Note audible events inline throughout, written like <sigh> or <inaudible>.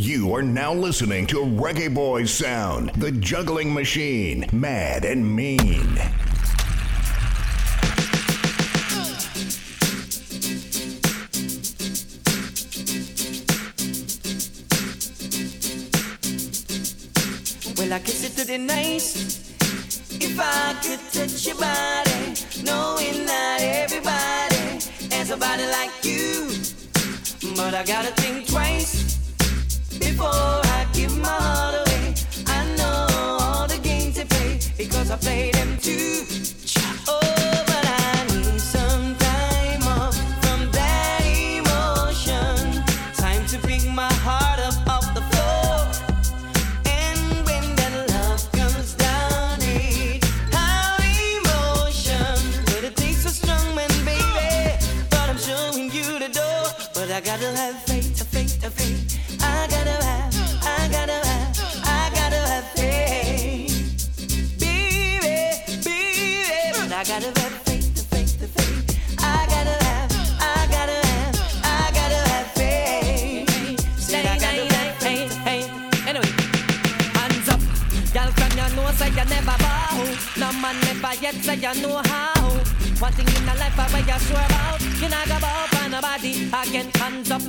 You are now listening to Reggae Boys Sound, the juggling machine, mad and mean. Well, I kiss it to the nice. If I could touch your body, knowing that everybody has a body like you. But I gotta think twice before I give my heart away. I know all the games they play because I play them too. Oh, you know how. One thing in the life I where you sure about, you not go bow for nobody again. Hands up,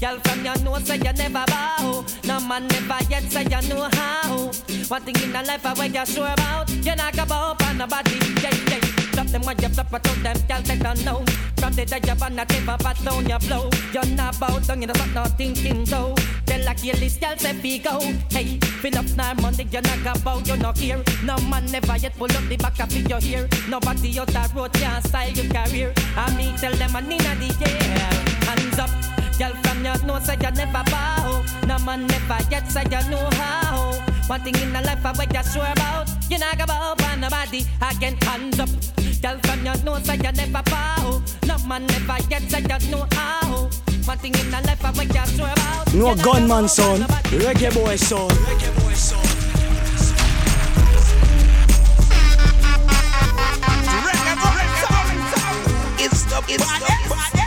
girl, from you know say you never bow. No man never yet say you know how. One thing in the life I where you sure about, you not go bow for nobody. Yeah, yeah. Drop them when you flip it to them, girl, they don't know. From the day you're on the table, but down your blow. You're not bout down, you know, not thinking so. Tell a kill this girl, say we go. Hey, fill up now money, you're not about, you're not here. No man never yet pull up the back of your ear. Nobody out that road can style your career. I me tell them I need a the air. Hands up, girl from your know say you never bow. No man never yet say you know how. One thing in the life I bet you sure about. You not go bow for nobody again. Hands up, girl from your know say you never bow. No man never yet say you know how. One thing in the life I bet you sure about. No You not go gunman bow for son, reggae boy son. It's the it's the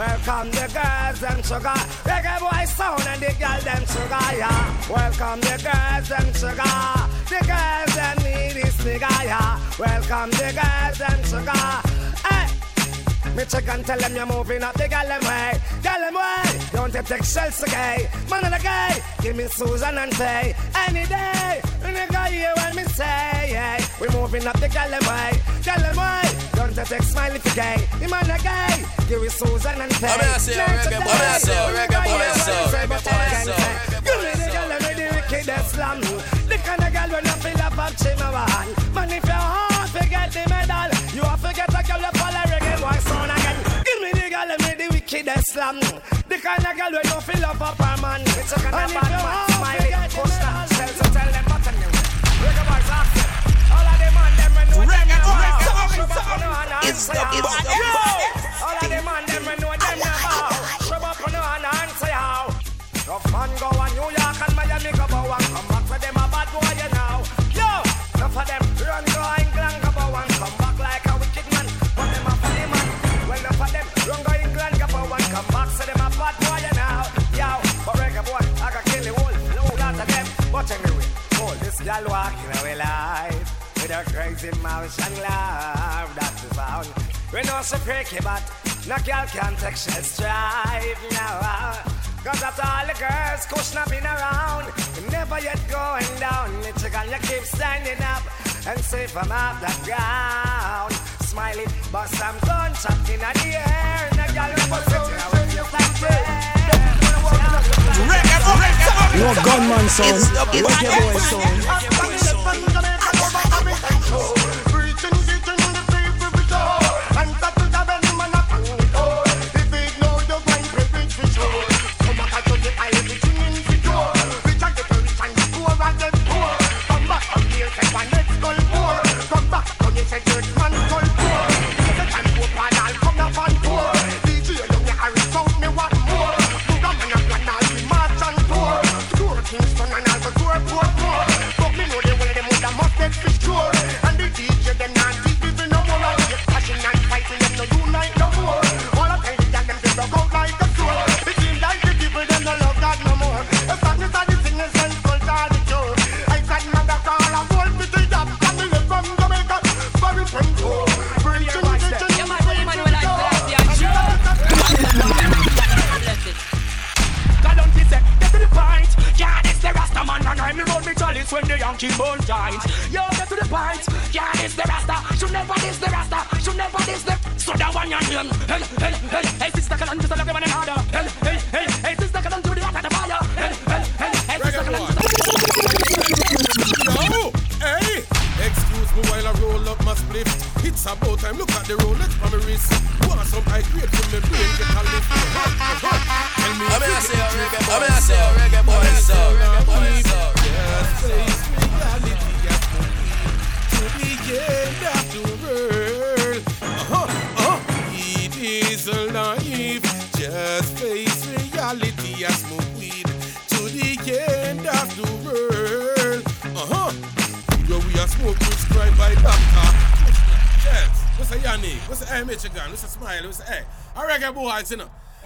Welcome the girls, them sugar. Reggae boy sound and the girl, them sugar, yeah. Welcome the girls, them sugar. The girls, them need this nigga, yeah. Welcome the girls, them sugar. Me check and tell them you're moving up the gallem way. Gallem way. Don't you take shells gay. Man of the gay. Give me Susan and say. Any day. Nigga hear what me say. Yeah. We moving up the gallem way. Gallem way. Don't you take smile if you gay. The man a gay. Give me Susan and say. I'm gonna say, Night reggae to boy, day. so, Nigga reggae boy, hear what so, me say, reggae but boy, I can't so, say. Give boy, me the girl with the wickedest slam. The kind of girl when you feel up up of a hand. Man, if your wickedest slam. The kind of girl when you feel up up man. It's a kind of bad man, push that, tell so tell them what to do. Reggae boys. All of them man, them know them now. Shove up on the hand It's the- it's ah, Yo! All of them man, them know gal walking away life with her crazy mouth and love that we found. We know so freaky, but no girl can take shell strive now. Cause after all the girls kush been around Never yet going down. Me chicken you keep standing up And safe from off the ground. Smiley but some gunshot in the air. And the girl will put it when you stand there You a gunman son. Reggae boy son.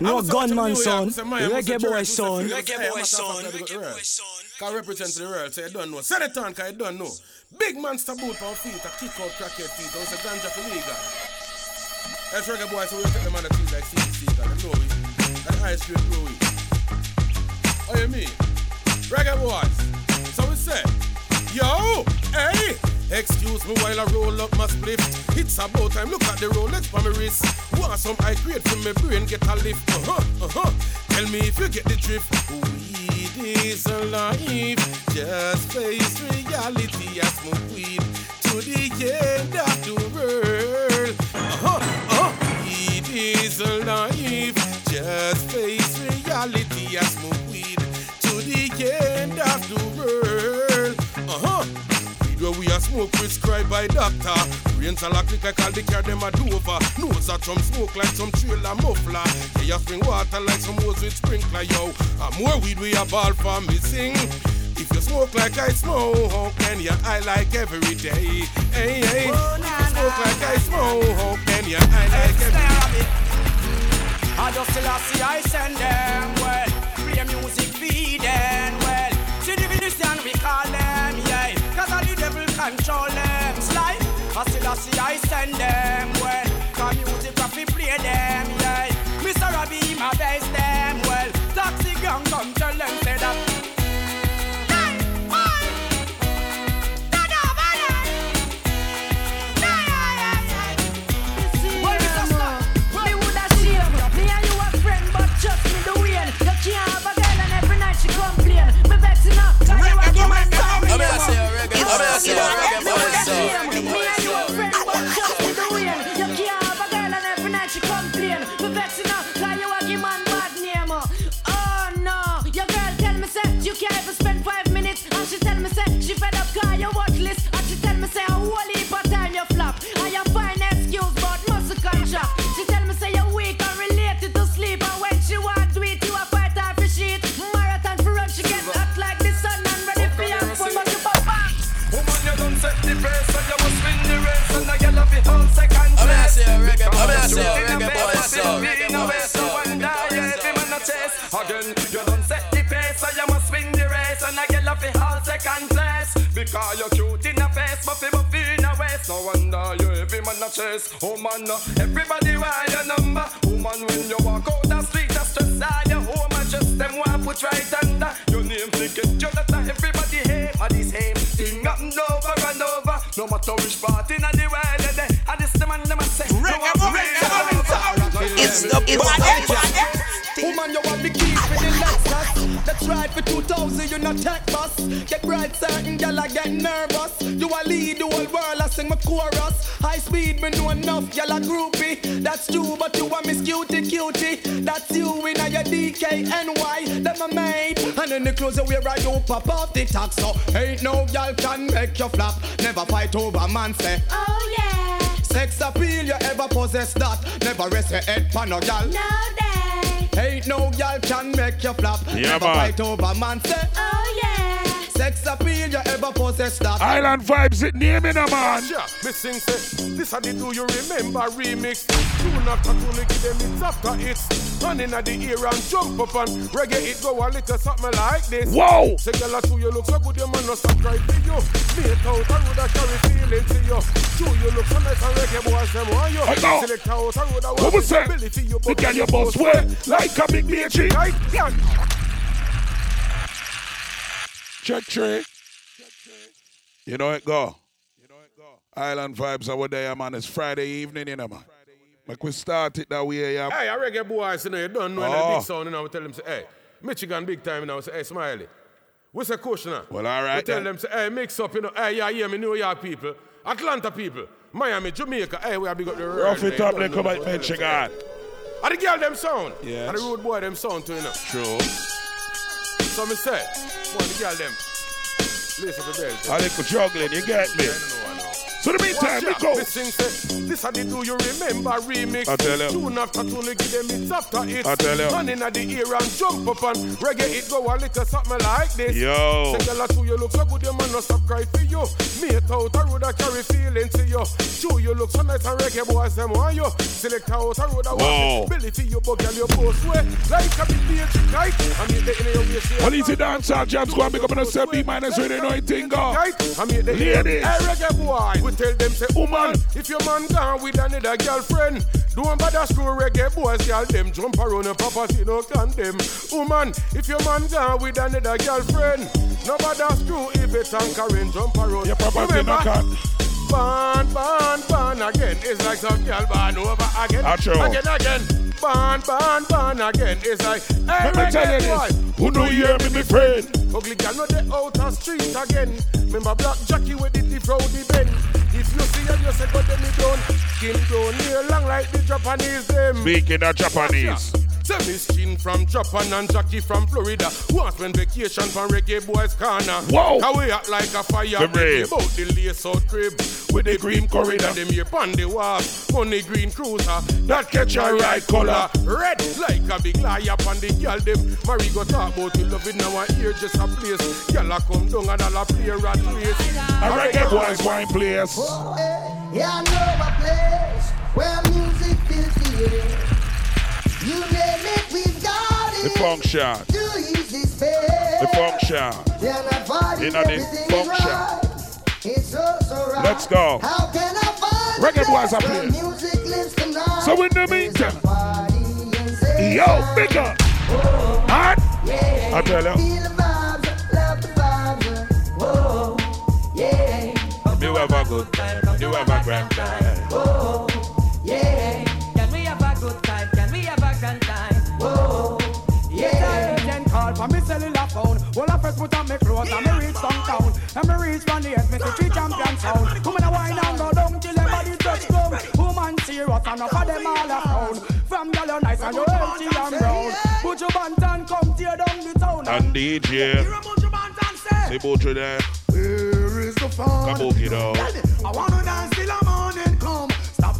No gunman son. Reggae boy son. Reggae boy son. Reggae boy son. Can represent the world, so you don't know. Send it on, cause you don't know. Big monster boot on feet, a kick out crackhead feet, or it's a ganja for legal. That's reggae boy, so we'll take them on the feet like CDC, cause they know it. And ice cream grow it. Oh, you mean? Reggae boys. So we say, yo, hey. Excuse me while I roll up my split. It's about time. Look at the Rolex on my wrist. Want some high grade from my brain? Get a lift. Uh huh. Uh huh. Tell me if you get the drift. Weed is alive. Just face reality. I smoke weed to the end of the world. Uh huh. Uh huh. Weed is alive. Just face reality. I smoke weed to the end of the world. Uh huh. Where we are smoke prescribed by doctor. Brains are like I call the car them a dover. Nose a from smoke like some trailer muffler. Yeah, you spring water like some hose with sprinkler, yo. And more weed we a ball for missing. If you smoke like I smoke, then you I like every day. Hey, hey. If you smoke like I smoke, then you I like every day. I just still see I send them well. Play music feed them well. See the Philistine we call them, yeah. Cause all the devil control them. See I send them well. I fi play them, yeah. Mr. Robbie my best them well. Taxi gang come tell them say that. Because you're cute in the face, buffy buffy in a waist. No wonder you every man a chase. Oh man, everybody want your number. Woman, when you walk out the street, just all your home and just them want put right under your name. You that everybody hate, and this hate thing happen over and over. No matter which part in the world, and this the man them a say. you want to read It's the Woman, you want the keys for the locks, that's for 2000, you not tech bus. Get bright, certain gal I get nervous. You a lead the whole world, I sing my chorus. High speed, me know enough, gal a groupie. That's true, but you a miss cutie cutie. That's you in a your DKNY. Them a made, and then the clothes wear, I do pop off the tax. So ain't no gal can make you flap. Never fight over man say. Oh yeah. Sex appeal, you ever possess that? Never rest your head pan no gal. No day. Ain't no gal can make you flop. Yeah, Never man. fight over man say. Oh yeah. Sex appeal, you ever possess that? Island vibes, it name it, a man. Yeah, me sing say, this a the do you remember remix. Tune after tune, give them it's after it's. Man at the ear and jump up and reggae it go a little something like this. Whoa! Say girl, two you look so good, your man no stop cry for you. Make out a road a carry feeling to you. Two you look so nice and reggae boys them want you. I know. Select out a road a What was that? you The girl you boss well, like a big bitchy. Right, yeah. Check tray. You know it go. You know it go. Island vibes over there, man. It's Friday evening, you know, man. Like we start it that way, yeah. Hey, a reggae boys, you know, you don't know Oh. any big sound, you know, we tell them, say, hey, Michigan big time, you know, say, hey, Smiley. We say, Kush now. Well, all right We tell then. them, say, hey, mix up, you know, hey, yeah, yeah, me New York people, Atlanta people, Miami, Jamaica, hey, we are big up the Rough it up, they come at Michigan. And the girl them sound. Yes. And the road boy them sound too, you know. True. So me say, one the girl them, lace up the belt. A little juggling, you get me? So the meantime, we go. Me sing say, this a the do you remember remix. I tell you. Tune after tune, give them it's after it's. I tell you. Man inna the ear and jump up and reggae it go a little something like this. Yo. Say girl you look so good, your man no stop cry for you. Mate out a road a carry feeling to you. Two you look so nice and reggae boys them want you. Select out a road Whoa. want Billy for you, but girl you post way like a big bitch tight. I mean the inner your waist. Well, easy dance, our jams go and make up on a step, B minus, really know it, thing go. Right? I mean, the Ladies. Hey, reggae boy. We tell them, say, woman, if your man gone with another girlfriend, don't bother screw reggae boys, y'all them jump around and papa see no condemn. Woman, if your man gone with another girlfriend, no bother screw if it anchoring, jump around. Your papa see no con- Born, born, born again. It's like some girl born over again. True. Again, again. Born, born, born again. It's like, hey, Let me tell you this. Who know you hear me, my friend? Ugly girl know the outer street again. Remember Black Jackie with the deep rowdy bend. If you see her, you say go them me down. Skin down here long like the Japanese them. Speaking of Japanese. Say me skin from Japan and Jackie from Florida. Want spend vacation from Reggae Boys Corner. Whoa. How we act like a fire. The brave. About the lace out crib. With the green corridor. Them here on the wall. Money green cruiser. That catch a right color. Red like a big liar on the girl them. Marie go talk about you love it now and here just a place. Girl a come down and all a play rat race. A reggae boys wine place. Oh, eh, yeah, I know a place where music feels good. You name it, we've got The function. Too easy space. The function. They're not fighting Inna the everything function. right. It's so, so right. Let's go. How can I find Reggae boys place are where playing. music lives tonight? So in the meantime, party and say yo, big up. Oh, Hot. I tell you. Feel the vibes, love the vibes. Whoa, yeah, You have a good time. You have a grand time. whoa, Well, I first put on my clothes and me reach downtown. And me reach from the end, me see three champion sound. Come in a wine and go down till them body touch ground. Woman serious and up of them all a frown. From girl you nice and you healthy and brown. Put your band and come tear down the town. And DJ. Put your band and say, They both through there. Where is the fun? Come boogie down. I wanna dance till the morning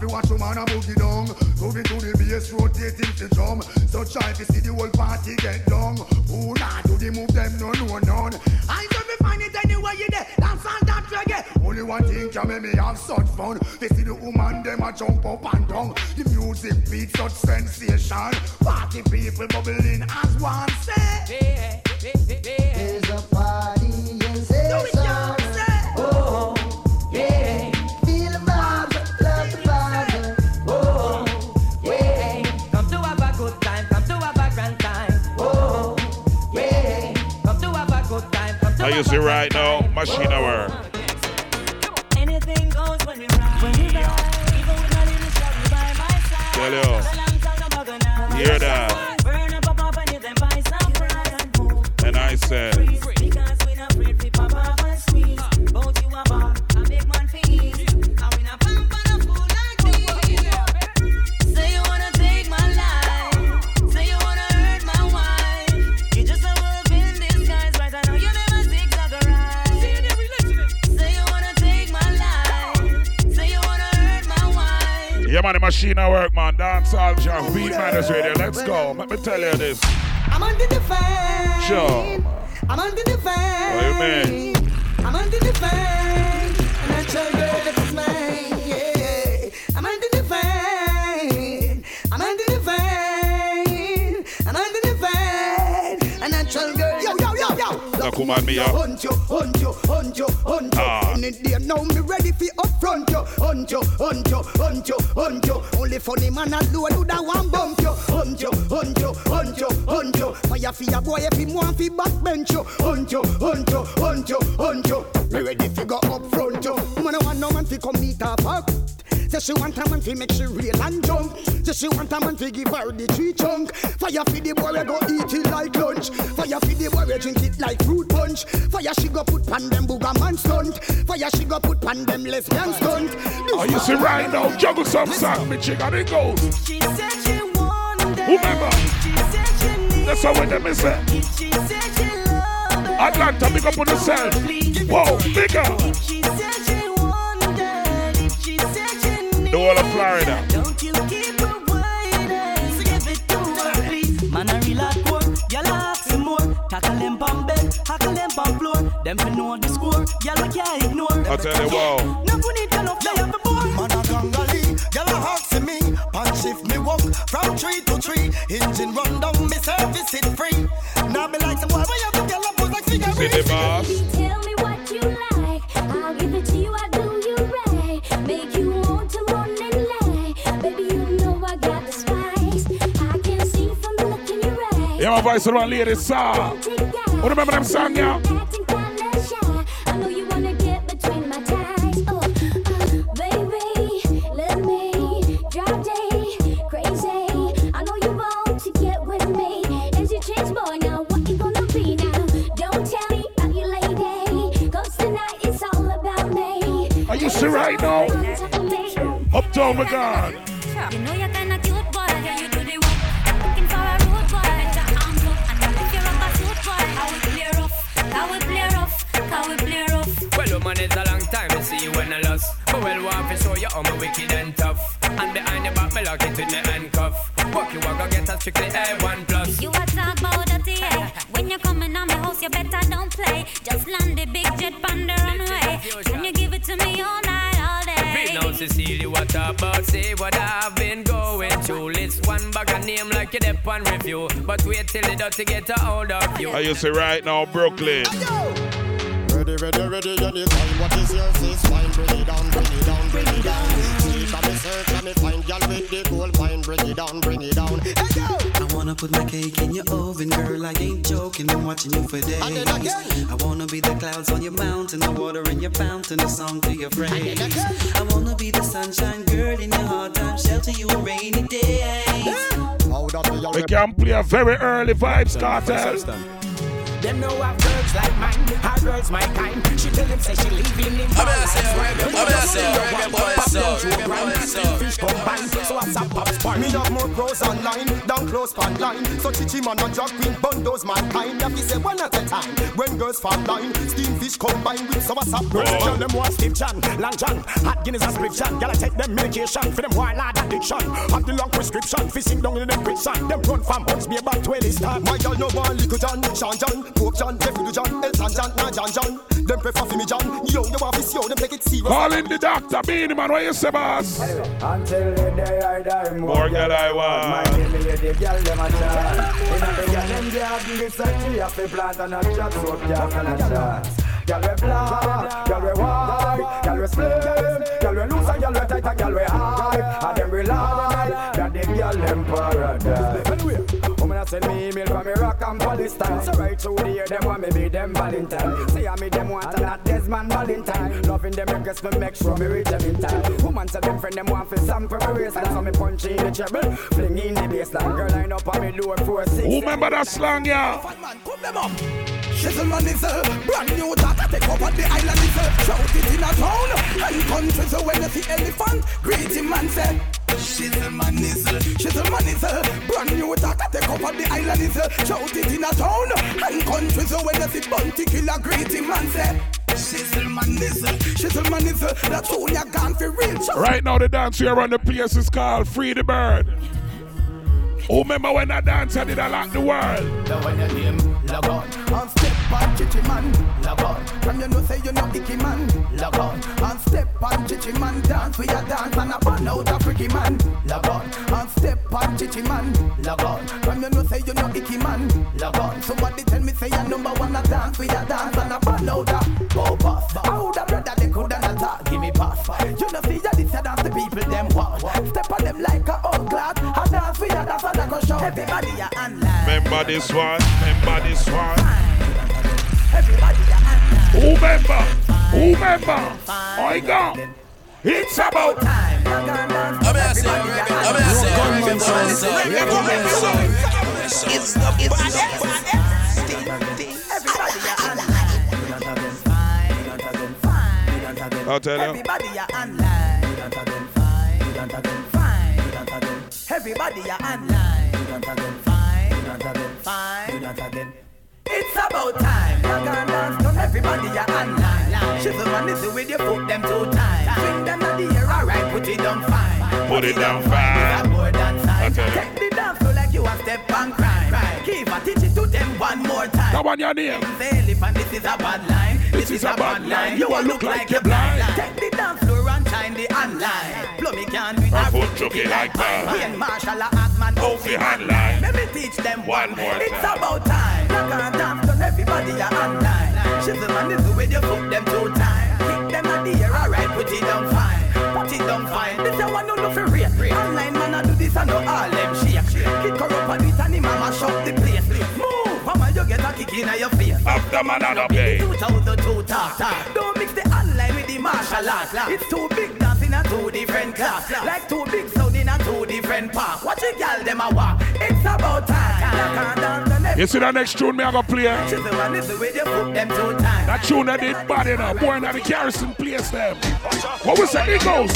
come. Stop to watch your man a boogie down. Move it to the bass, rotating the drum. So try to see the whole party get down. Who not do the move them no no none. I don't me find it anywhere you there. Dance on that reggae. Only one thing can make me have such fun. They see the woman them a jump up and down. The music beat such sensation. Party people bubbling as one say. There's a party I you see right now, machine hour. Anything goes when we ride. When we ride. Even with my little shawty by my side. Tell you. A long time no bugger now. Hear that? Burn up, up, up, and then buy some pride and I said. Because we not afraid fi pop off and squeeze. Bout you a machine at work, man. Dance all jam. Beat man is radio. Let's go. Let me tell you this. I'm under the fan. Sure. I'm under the fan. What you mean? I'm under the fan. Come on, me, yeah. Hunt you, hunt you, hunt you, hunt you. Ah. The day now me ready for upfront you. Hunt you, hunt you, hunt you, hunt you. Only funny man alone do that one bump you. Hunt you, hunt you, hunt you, hunt you. Fire for your boy if him want fi backbench you. Hunt you, hunt you, hunt you, hunt you. Me ready fi go upfront you. Woman I want no man fi come meet her fuck. Say she want a man fi make she real and jump. Say she want a man fi give her the tree chunk. Fire fi the boy we go eat it like lunch. Fire fi the boy we drink it like fruit punch. Fire she go put pan them booger man stunt. Fire she go put pan them lesbian stunt. Oh, you see right now, juggle some song, me chick, and it goes. She said she wanted. Remember, She said she need. that's how when them is say. She said she loved. Atlanta, big up on the yourself. Whoa, bigger. She said The whole of Florida. Don't you keep her waiting. Give it to her. Man, I real hardcore. Y'all ask some more. Tackle them on bed, tackle them on floor. Them fi know the score. Y'all can't ignore. I tell you, wow. No put it on up, play up the board. Man a gangali, gyal a ask me. Pan shift me walk from tree to tree. Engine run down, me service it free. Now be like some boy, where you have gyal a pose like See cigarette. the boss? Tell me about your lady. 'Cause tonight it's all about me. Are you see right now? Uptown, we gone. Well, want to show you how me wicked and tough. And behind your back, me lock it with me handcuff. Walk you walk, go get a strictly A1 plus. You a talk about dirty, yeah. When you coming on my house, you better don't play. Just land the big jet on the runway. Can you give it to me all night, all Read day? now, Cecilia, what about? Say what I've been going through. List one bag of name like you dep on review. But wait till the dirty get a hold of you. Are you see right now, Brooklyn? Ready, ready, ready, anytime. What is your sis? Fine, bring it down, bring it down, bring it down. See from me search and me find gyal with the gold mine. Bring it down, bring it down. Hey yo! I wanna put my cake in your oven, girl. I ain't joking. Been watching you for days. And then again. I wanna be the clouds on your mountain, the water in your fountain, the song to your praise. I wanna be the sunshine, girl, in your hard time, shelter you on rainy days. How that We can play a very early vibes cartel. Them know have girls like mine, her girls my kind. She tell him say she leaving him. I'm gonna say reggae, I'm gonna say reggae boy, so reggae boy, so. Fish combine, so what's up, pop spark? Me have more pros online than close pan line. So chichi man and drag queen bundos mankind. Have to say one at a time. When girls fall line, steam fish combine with some up. Girls tell them want Steve Chan, Long John, Hot Guinness and Chan. Gotta take them medication for them wild addiction. Have the long prescription, fi sing down in them prison. Them run from huts, me about 20 star. My girl no want Little John, Sean John, Pope John, Jeffrey John, Elton John, nah John John. Them prefer for me John. Yo, you want to see how them take it serious. Call in the doctor, Beenie Man, what you say, boss? Until the day I die, More girl I want. My name is the girl them a chat. In the girl them garden, this a tree a fi plant and a chat, so girl and a chat. Girl we black, girl we white, girl we slim, girl we loose and girl we tight and girl we high. And them rely that the girl them paradise. A send me email from Iraq and Palestine. So right through the year them want me be them Valentine. Say I me them want and not Desmond Valentine. Loving them request me make sure me reach them in time. Woman say them friend them want fi sample me waistline. So me punch in the treble, fling in the baseline. Girl line up on me lower four six. Who remember that slang, yeah? Fat man, come them up. Shizzle man is a brand new talk. Take over the island is a shout it in a town and country. So when you see elephant, greet him and say. Shizzle man a, shizzle man a brand new talk. Take over the island is a shout it in a town and country. So when you see bounty killer, greet him and say. Shizzle man a, shizzle man a. That's all you gone. Right now, the dance here on the place is called Free the Bird. Oh, remember when I dance, I did I like the world. Now when you name log And step on chichi man log on From you know say you know icky man log on And step on chichi man dance we a dance and a burn out a freaky man log on And step on chichi man log on From you know say you know icky man log on Somebody tell me say you number one a dance we a dance and a burn out a go pass How the brother they coulda not talk give me pass You know see ya this dance the people them want Step on them like a old glass and dance we a dance and a go show Everybody a online Remember this one, remember this one. Everybody a online Who remember? Who remember? I got. It's about time. Gunman sound, sir. Gunman sound. It's the it's I'll tell you. Everybody a online. Everybody a online. Fine. It's about time. Log on dance, done everybody a online. Shizzle man is with you put them two times. Swing them at the air, alright, put it down fine. Put it down fine. More than I time. tell you. Take the dance floor like you a step on crime. Keep a teach it to them one more time. Come on, your name. And this is a bad line. This, is, a bad line. You a look like you're blind. Take the dance floor and shine the online. Blow me can with A foot chucky like that. Ian Marshall a Atman Off the handline. Let me teach them One one more It's time. about time. Rock and dance done everybody a online. Shizzle man is the way you put them two times. Kick them at the air, alright, put it down fine. Put it down fine. This a one no no for real. Online man a do this and no all them shake. Kick her up and it and him mama shut the kick in your face. After man and a pay. Two thousand two talk talk. Don't mix the online with the martial arts. It's too big dance in a two different class. Like two big sound in a two different park. Watch a gal them a walk. It's about time. Like a dance and You see the next tune me I gonna play? She's the one is the way they put them two times. That tune that did bad enough. Boy, now the Garrison place them. What was that? It goes.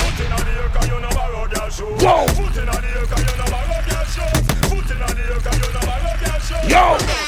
Whoa. Yo.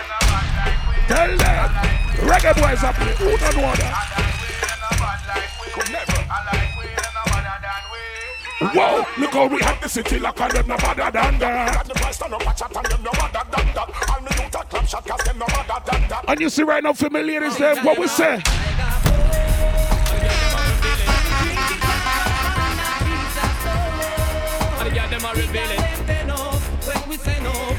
Tell them. Reggae boys are play. Who don't know that? Whoa, look how we have the city like a them no better than that. And you see right now, familiar is them. What we say? And them a reveal it. When we say no,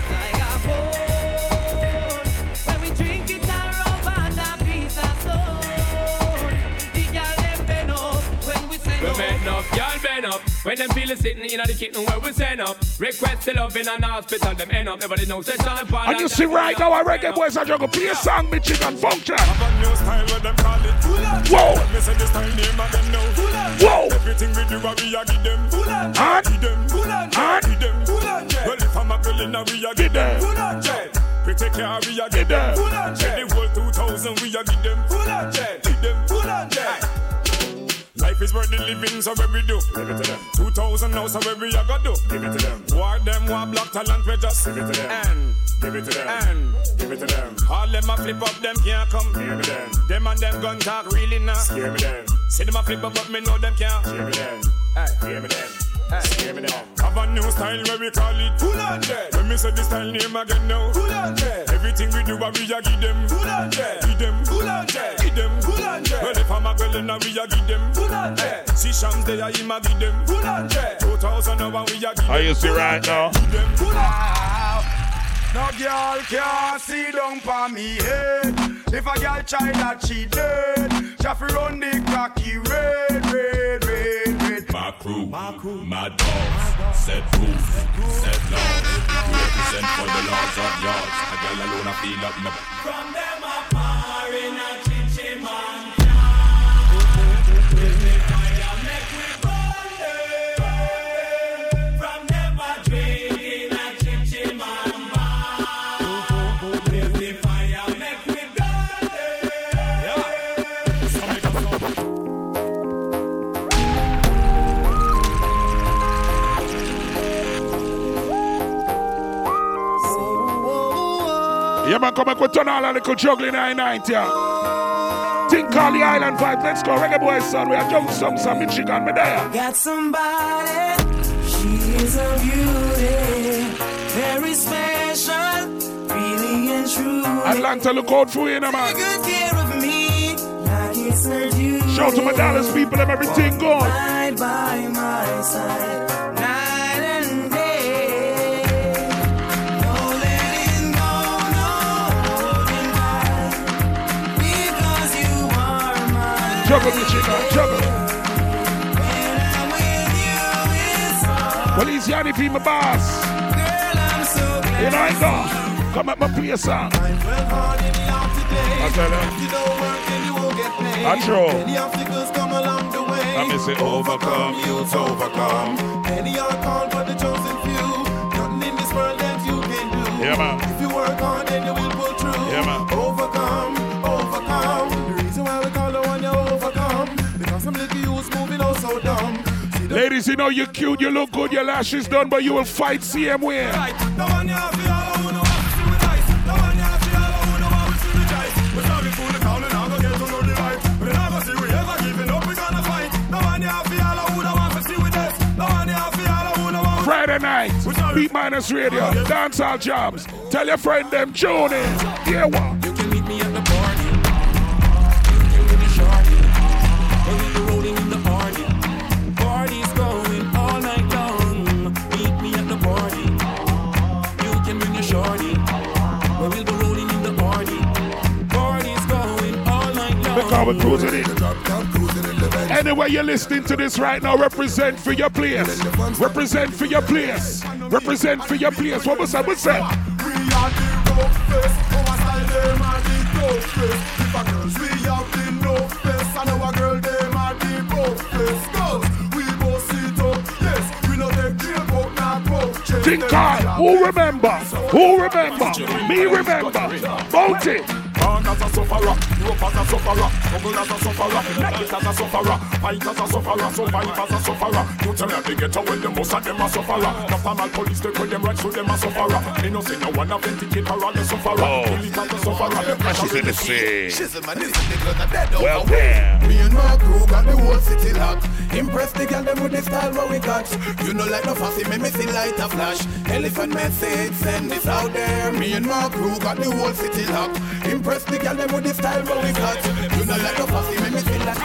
y'all up. When them feel sitting in the kitchen where we send up. Request the love in an hospital, them end up. Nobody knows they stand upon And you see right now, our reggae boys are juggle. Play a song, Michigan function. Whoa. Whoa. Everything we do, we a give them. Hard. Give them. Hard. Give them. Well, if I'm a girl in a, we a give them. We take care, we a give them. The whole 2000, we a give them. Give them. Life is worth the living, so what we do? Give it to them. 2000 now, so what we a go do? Give it to them. War them, war black talent, we just give it to them. And give it to them. And give it to them. All them a flip up, them can't come. Hear me them. Them and them gun talk really now. Scare me them. See them a flip up, but me know them can't. Hear me them. Hey, hear me them. Hey, me them. Have a new style where we call it. Full on dead. When me say the style name again now. Full on dead. Everything we do, we a give them. Full on dead. Give them. Full on dead. Give them. Full on dead. Well, if I'm a girl, then we a give them. Full on dead. See Shams, they a him a give them. Full on dead. 2000 now, we a give them. How you see right now? Give them. Full on No girl can see down for me head. If a girl try that, she dead. Jaffy run the cocky red, red, red, red. My crew, my, crew. my dogs, set rules, set laws. We represent for the laws of yards. A girl alone, I feel up my. From them par in a chinchin man. Yeah, man, come back with turn all a little juggling I night, yeah. Think call the island vibe. Let's go, reggae boys, son. We are juggle songs from Michigan, me there. Got somebody, she is a beauty, very special, really and true. Atlanta, look out for you, now, man. Good care of me, like it's her duty. Shout to my Dallas people and everything good. Right by my side, Juggle, Michigan, juggle. When I'm with you, it's all. Well, he's Yanni P, my boss. Girl, I'm so glad You know, I go. Come at my place, son. I tell you. you don't work and you won't get paid. I true. Any obstacles come along the way. I miss it, overcome, youth overcome. Any are called but the chosen few. Nothing in this world that you can do. Yeah, man. Who know how to see with us. The one you have, you all who know how to Friday night, Beat Minus Radio, dancehall jobs. Tell your friend them tune in. Yeah, what? Because we're cruising in. Anyway, you're listening to this right now, represent for your place. Represent for your place. Represent for your place. What was that? What's that? We are the road face. Our style them are the dope face. If a girls we have the no face, and our girl them are the broke face. Girls, we both sit up. Yes, we know they care about not broke. Think hard. Who remember? Who remember? Me remember. Bounty. Born as a sufferer, grew up as a sufferer, struggle as a sufferer, like it as a sufferer, fight as a sufferer, survive as a sufferer. You tell me they get away, the most of them are sufferer. The formal police take with them right through them a sufferer. Me no see no one of them ticket or the sufferer. Kill it as a sufferer. And she's in the sea. Shizzle, man, this is the girl that dead over Well, damn. Me and my crew got the whole city locked. Impress the girl them with the style what we got. You know like no fussy, me see light a flash. Elephant message, send this out there. Me and my crew got the whole city locked. Impress the girl them with the style what we got. You know like no fussy, make me see light.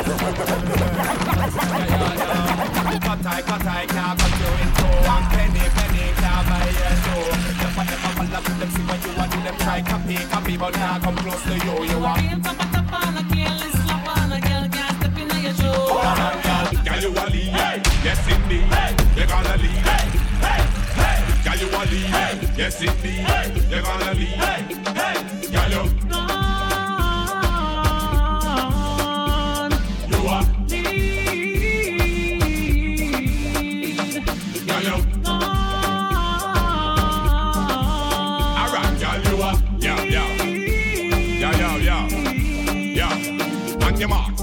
Cut I, cut I, can't cut you in two. One penny, penny, can't buy your two. The fun them up and up to them, see what you want to them. Try copy, copy, but now come close to you. You want me to put the pan and kill this love? Wanna Girl, you a lead, yes indeed. You gonna lead. You yes indeed. You're gonna lead. Girl, you.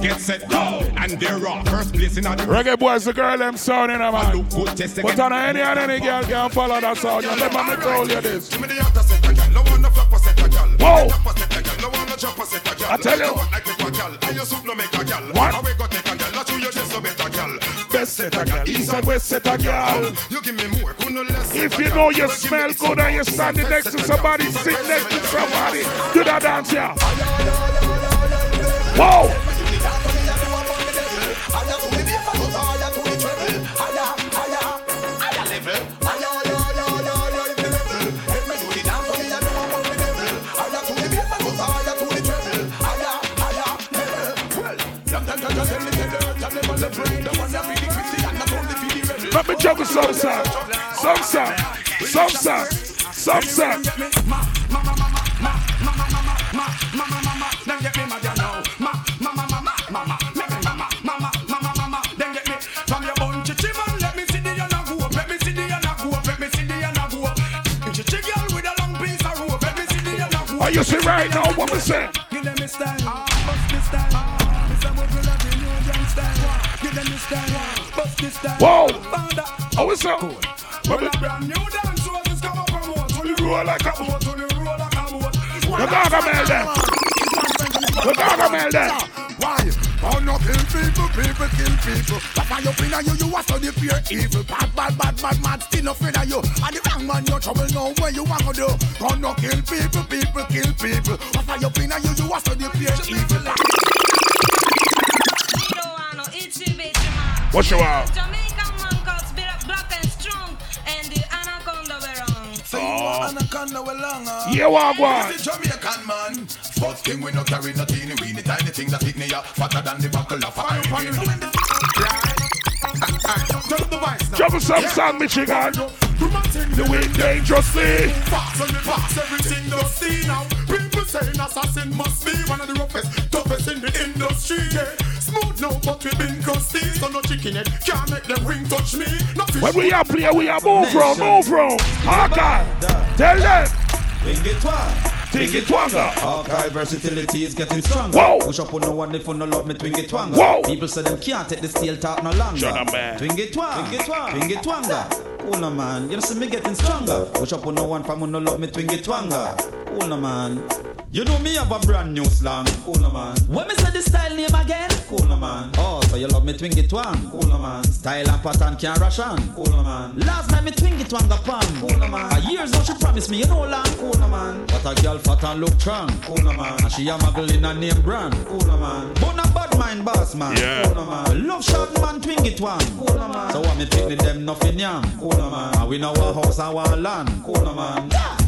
Get set, go, and they're off. First place in the Reggae boys, the girl them sound in a man. look good, just But on any and any girl can follow that sound. You let me tell you this. Give me the after set a gal, no one no flap a set a gal. Whoa. Flap a set a gal, no one no chop a set a gal. I tell you. No one like a gal, and your soup no make a gal. What? How we go take a gal, that's who you just no make a gal. Best set a girl, east and west set a girl. You give me more, could no less. If you know you smell good and you're standing next to somebody, sit next to somebody, do that dance here. Whoa! See the yana go up. Are you see right now what we say? Give them a style. Bust this style. This a what we love in your young style. Give them a style. Father. Oh, it's up. When a brand new dance just come up roll. When roll like a boat. When you roll like a boat. The Gargamel them. The Gargamel them. Why? Oh no, kill people, people kill people. That's why you feel you, you are study fear evil. Bad, bad, bad, bad, mad, still no of you. And the wrong man, you trouble know where you want to do. Oh no, kill people, people kill people. That's why you feel you, you are study fear evil. What you want? Jamaican man called Black and Strong and the Anaconda were wrong. So you oh. want anaconda well long, huh? Yeah, what, what? This is Jamaican man. First king we no carry no teeny weeny tiny thing that hit me up fatter than the buckle of a iron. Turn up the voice now. Juggle some song, Michigan. The wind dangerously. Fast on the pass, everything dusty now. People saying assassin must be one of the roughest, toughest in the industry. Yeah. Smooth now, but we been crusty. So no chicken head can't make them ring touch me. No fish When we are play, we are move from, move from. Hawkeye. Tell them. Bring it one. Take it twanga. Archive versatility is getting stronger. Whoa. Push up on no one if you no love me, twing it twanga. Whoa. People say them can't take the steel talk no longer. Shut up, man. Twing it twang. Twing it twang. Twing it twanga. Cool oh, no man. You know see me getting stronger. Push up on no one from who no love me, twing it twanga. Cool oh, no man. You know me have a brand new slang. Cool no man. When me say the style name again? Cool no man. Oh, so you love me twing it twang? Cool no man. Style and pattern can't rush on. Cool no man. Last night me twing it twang a pan. Cool no man. A years now she promised me you know long. Cool no man. But a girl fat and look strong. Cool man. And she a muggle in a name brand. Cool no man. But not bad mind boss man. Yeah. Cool man. Love shot man twing it twang. Cool man. So what me pick with them nothing yam. Cool man. And we know our house and our land. Cool no man.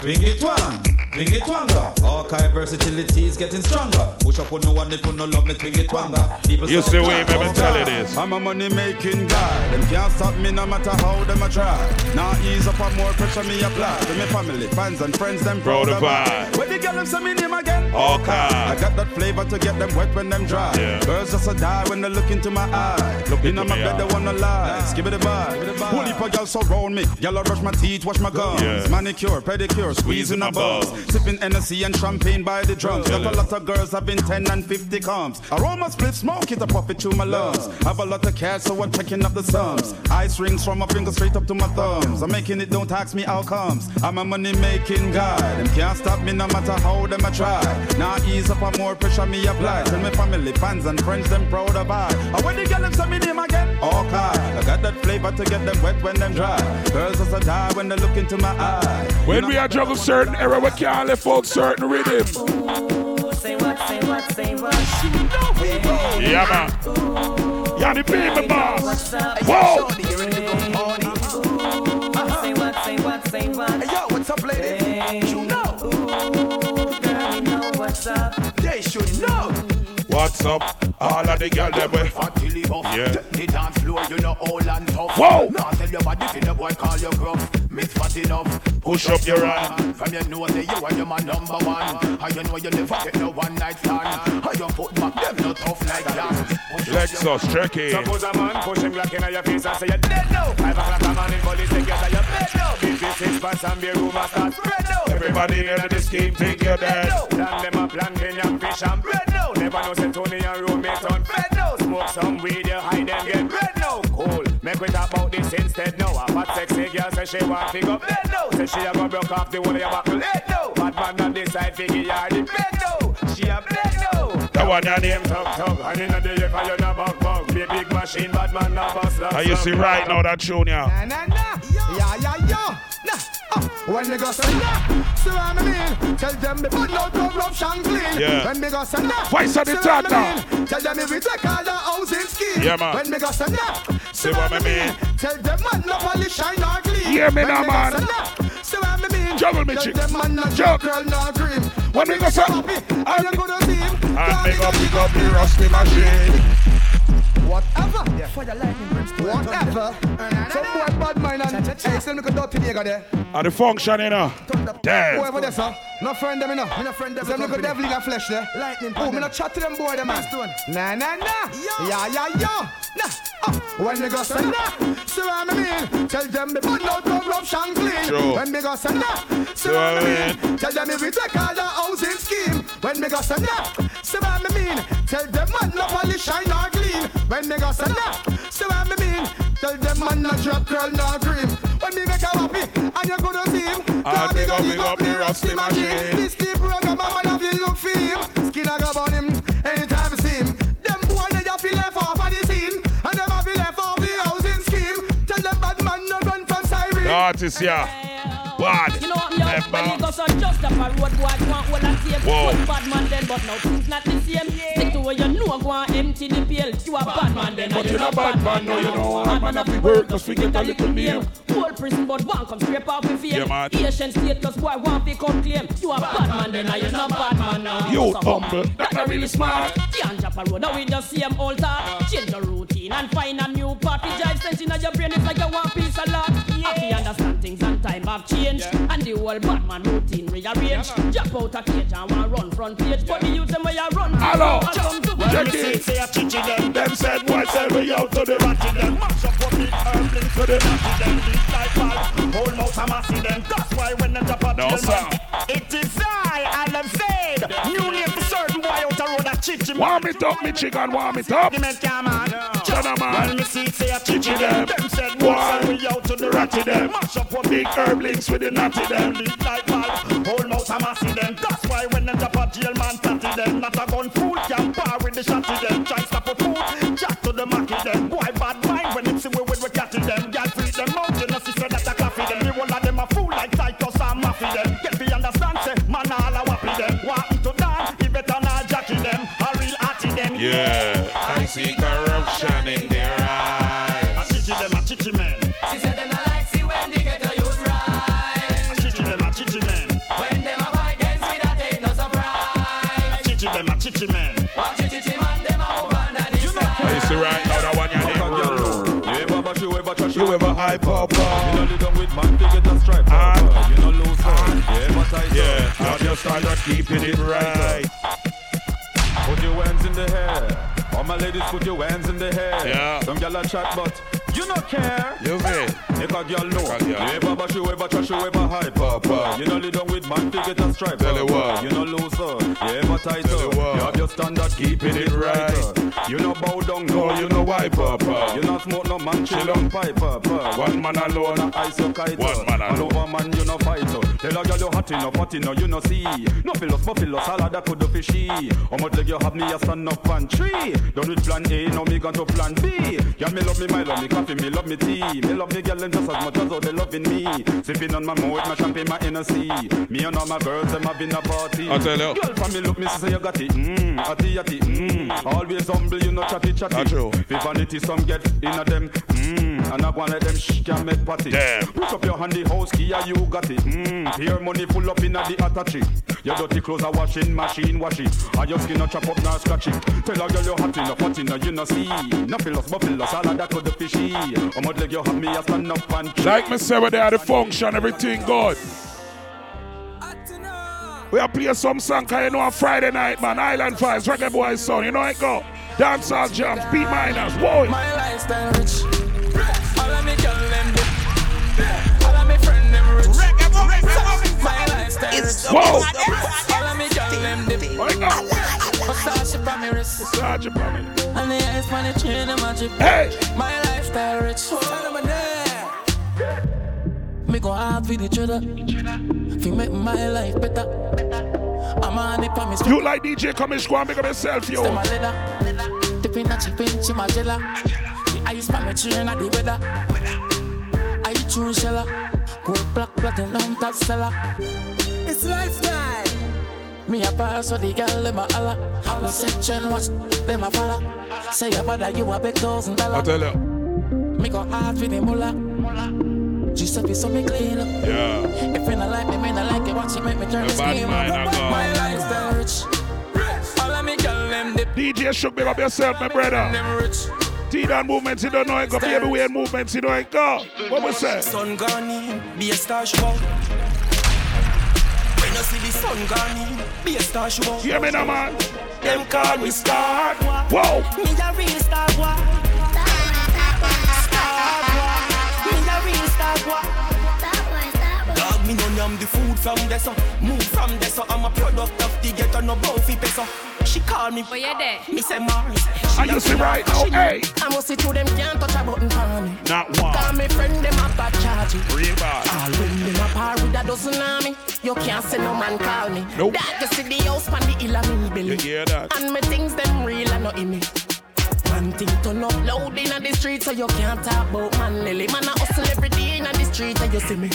Twing it twang, twing it twanga. Archive versatility is getting stronger. Push up on no one if you no love me, twing it twanga. People You see way, "God, baby, tell God." it is. I'm a money making guy. Them can't stop me no matter how them a try. Now ease up on more pressure me apply. To me family, fans and friends, them Bro, proud the of I. vibe. Where the girl them say me name again? Okay. I got that flavor to get them wet when them dry. Yeah. Girls just a die when they look into my eye. Look in into my bed, they wanna lie. Give it a vibe. Whole heap of girls surround me. Girl, I brush my teeth, wash my gums. Yeah. Manicure, pedicure, squeezing my balls. Sipping Hennessy and champagne by the drums. Got a lot of girls having 10 and 50 comes. Aroma split smoke, it a puff it through my lungs. Have a lot of cash, so I'm checking up the sums. Ice rings from my fingers straight up to my thumbs. I'm making it, don't ask me outcomes. I'm a money making guy. Them can't stop me no matter how them I try. Now ease up on more pressure me apply. Tell me family, fans and friends, them proud of I. And when the girl them say me name again, okay. I got that flavor to get them wet when them dry. Girls just a die when they look into my eye. When we are juggle certain era, we can't let folk certain rhythm. Say what, say what, say what. Yeah, man. Yeah, the baby boss. Whoa. Say what, say what, say what. Hey, yo, what's up, lady? You know. Girl, you know what's up. They should know. What's up? All of the girls them we. Fat till he buff. Yeah. The dance floor, you know, all and tough. Whoa. Now tell your body, if the boy call your gruff. Miss fat enough. Push up your hand. From your nose, say you are your man number one. And you know you never get no one night stand. And your foot back, them no tough like that. Push up Lexus, check it. Suppose a man push him Glock in your face and say you're dead now. Five o'clock a man in police take you to your bed now. Fifty six pants and beer room and start spread now. Everybody in the scheme think you're dead. Plan them a plan, Kenyan fish and bread now. Never know say Tony and roommate on fed now. Smoke some weed, you hide them get bread now. Cool. Make we talk about this instead now. A fat sexy girl say she want to go bed now. Say she a go broke off the whole of your buckle head now. Bad man on this side figure you are the bed now. She a bed now. That one your name. Tug tug, and inna the ear you no bug bug. Be a big machine, bad man no bust love. And you see right now that tune, yeah. Nah, nah, nah. Yeah, yeah, yeah. Nah. Uh, when they go say nah, see what I mean? Tell them me put no shank clean. Yeah. When me go say nah, Voice of the Tata. I mean? Tell them me we take all the housing scheme. Yeah, man. When me go say nah, See what I mean? Tell them man no polish shine or clean. Yeah, me nah, man. say See what I mean? Juggle me, Tell them man no Jug. girl no cream. When we go say- happy, I am gonna team. Make up, pick up the rusty machine. Whatever. Fire lightning brimstone. Whatever. Some boy bad mind and hey, still me could dirty nigga there. At the function, you know. Damn. Whoever there, sir. No friend them, you know. Me no friend them. Them look devil in a flesh there. Lightning. Oh, me no chat to them boy them man. Nah, nah, nah. Yeah, yeah, yeah. Nah. Oh, when me go send that, see what I mean? Tell them me burn out no glove shank clean. Sure. When me go send that, see what I mean? Tell them me we take all the housing scheme. When me go send that, see what I mean? Tell them man no polish shine or clean. When me go send that, see what I mean? Tell them man no drop curl nor cream. When me make a happy and you gonna see him. Ah, Cause me go big up the rusty machine. This the program man have you look for him. Skin a grab on him anytime I see him. Them boy they have to left off of the scene and them have to left off the housing scheme. Tell them bad man no run from siren. The artist, yeah. Bad. You know what, yo, when Remember. he goes on just up a road, boy, go and hold and tape. Whoa. Was bad man then, but now things not the same. Stick to what you know, go and empty the pail. You a bad man then, But and you not bad man, no, you know. Hard Man, man have to work, just forget a little name. Whole prison, but one come scrape off the fame. Yeah, man. Asian status, boy, one fi come claim. You a bad man then, and you not bad man now. You humble, that not really smart. Can't drop a road, now we just same old talk. Uh. Change your routine and find a new party. Jive sense in your brain, it's like you want piece of lot. Happy understand things and time have changed. And the whole bad man routine rearrange. Jump out a cage and want run front page. For the youth, them where you run. Hello. And come to Check it. Them said, boy, sell me out to the ratty them. Mash up what big earthlings to the natty them beat like ball. Whole mouth a massy them. That's why when them drop a No, tail sir. man, it is I, Adam Fade. New name for certain boy out the road a chichi. Warm it up, me chicken, warm it up. The. Chana man. Chichi them. said boy we out to the ratty them. Mash up what Big herblings with the natty them. like. Whole mouth a massy them. That's why when them drop a jail man tatty them. Not a gun fool can par with the shotty them. Try stop a fool. Jack to the macky them. Boy bad mind when see we with we catty them. Girl free them out. You know see say that a coffee them. The one of them a fool like Titus and Maffy them. Yeah, I see corruption in their eyes. A chichi them a chichi man. She said them not like see when they get a youth right. A chichi them a chichi man. When them a fight against me, that ain't no surprise. A chichi them a chichi man. Watch it, chichi man, them a move under the sky. You see right now, that one you You ever bash, you ever trash, You ever hype up, You know uh, they done with man, they get a stripe. Ah. You know lose out. You ever tight Yeah, up. I just started keeping it right. The hair. All my ladies, put your hands in the hair. Yeah. Some gyal a chat, but you no care. You feel? Make a girl know. You ever bash, you ever trash, you ever hype up. Up. You know they done with man, they get a stripe. Tell you up. Uh. what. You know lose out. You ever tight Tell you up. what. You have your standard, keeping it right. Uh. You know bow down, No, you know wipe up. uh. You not smoke no man, chill on pipe up. uh. One man alone. Ice your kite One man alone. over man, you no fight. Tell a girl you hot enough, hot enough, you no see. No pillows, no pillows, all of that could do fishy. How much leg you have me a stand up tree? Done with plan A, now me gone to plan B. Girl, me love me, my love me coffee, me love me tea. Me love me girl them just as much as how they loving me. Sipping on my mouth, my champagne, my Hennessy. Me and all my girls, them having a party. I tell you. Girl, from me look, me say you got it. Mmm, atty, atty, mmm. Always humble, you know chatty, chatty. That's true. If vanity some get in a them, mmm. And I want let them shh can make party. Damn. Put up your handy house key, and you got it. Mmm. Here money full up in a the attache. Your dirty clothes are washing machine, wash it. And your skin not chop up, nor scratch it. Tell a girl you hot enough, hot enough, you no see. No pillows, but pillows, all of that could the fishy. How much leg you have me, a stand up and tree. Like me say, they there the function, everything good. We are play some song, cause you know on Friday night, man. Island Vibes, Reggae Boys song, you know it go. Dancehall jams, beat miners, whoa. My lifestyle rich. All of me girl them dip. All of me friend them rich. My lifestyle rich. Whoa. All of me girl them dip. Versace pa me wrist. Versace pa me. And the ice on chain them a. Hey. My lifestyle rich. Tell them Me go hard for the cheddar. Fi make my life better. I'm on it for me. You like DJ Commish, go and make up yourself, yo. Stem a leather. Dipping a chip in chimajela. The ice pa me train at the weather. I true shella. Gold black platinum top seller. It's lifestyle. Me a pass so the girl them a holla. Holla section watch them a follow. Say your brother you a big thousand dollar. I tell you. Me go hard for the mullah. Giuseppe so me clean up. Yeah. If you not like me, me not like it. Watch you make me turn The the bad scheme. mind a gone. My lifestyle rich. All of me girl them dip. DJ Shook, make up yourself, my brother. Them rich. T-Down movements, you don't know it go. Baby, we in movements, you know it go. What we say? Sun gone in, be a star show. When you see the sun gone in, be a star show. Hear me now, man. Them call me star. Whoa. Me a real star boy. Star boy. Me a real star boy. Dog, me no yam the food from there so Move from there so I'm a product of the ghetto no bouncy peso She call me, oh, But you there? me say Mars I you see right now, hey. I must see to them can't touch a button for me Not one. Call me friend them a bad charge it. Real bad. All when them a par with a dozen of me You can't say no man call me Nope. That you see the house pan the hill of me belly You hear that? And me things them real and not in me Man thing turn up loud in the street so you can't talk about man. Lily Man I hustle every day in the street so you see me.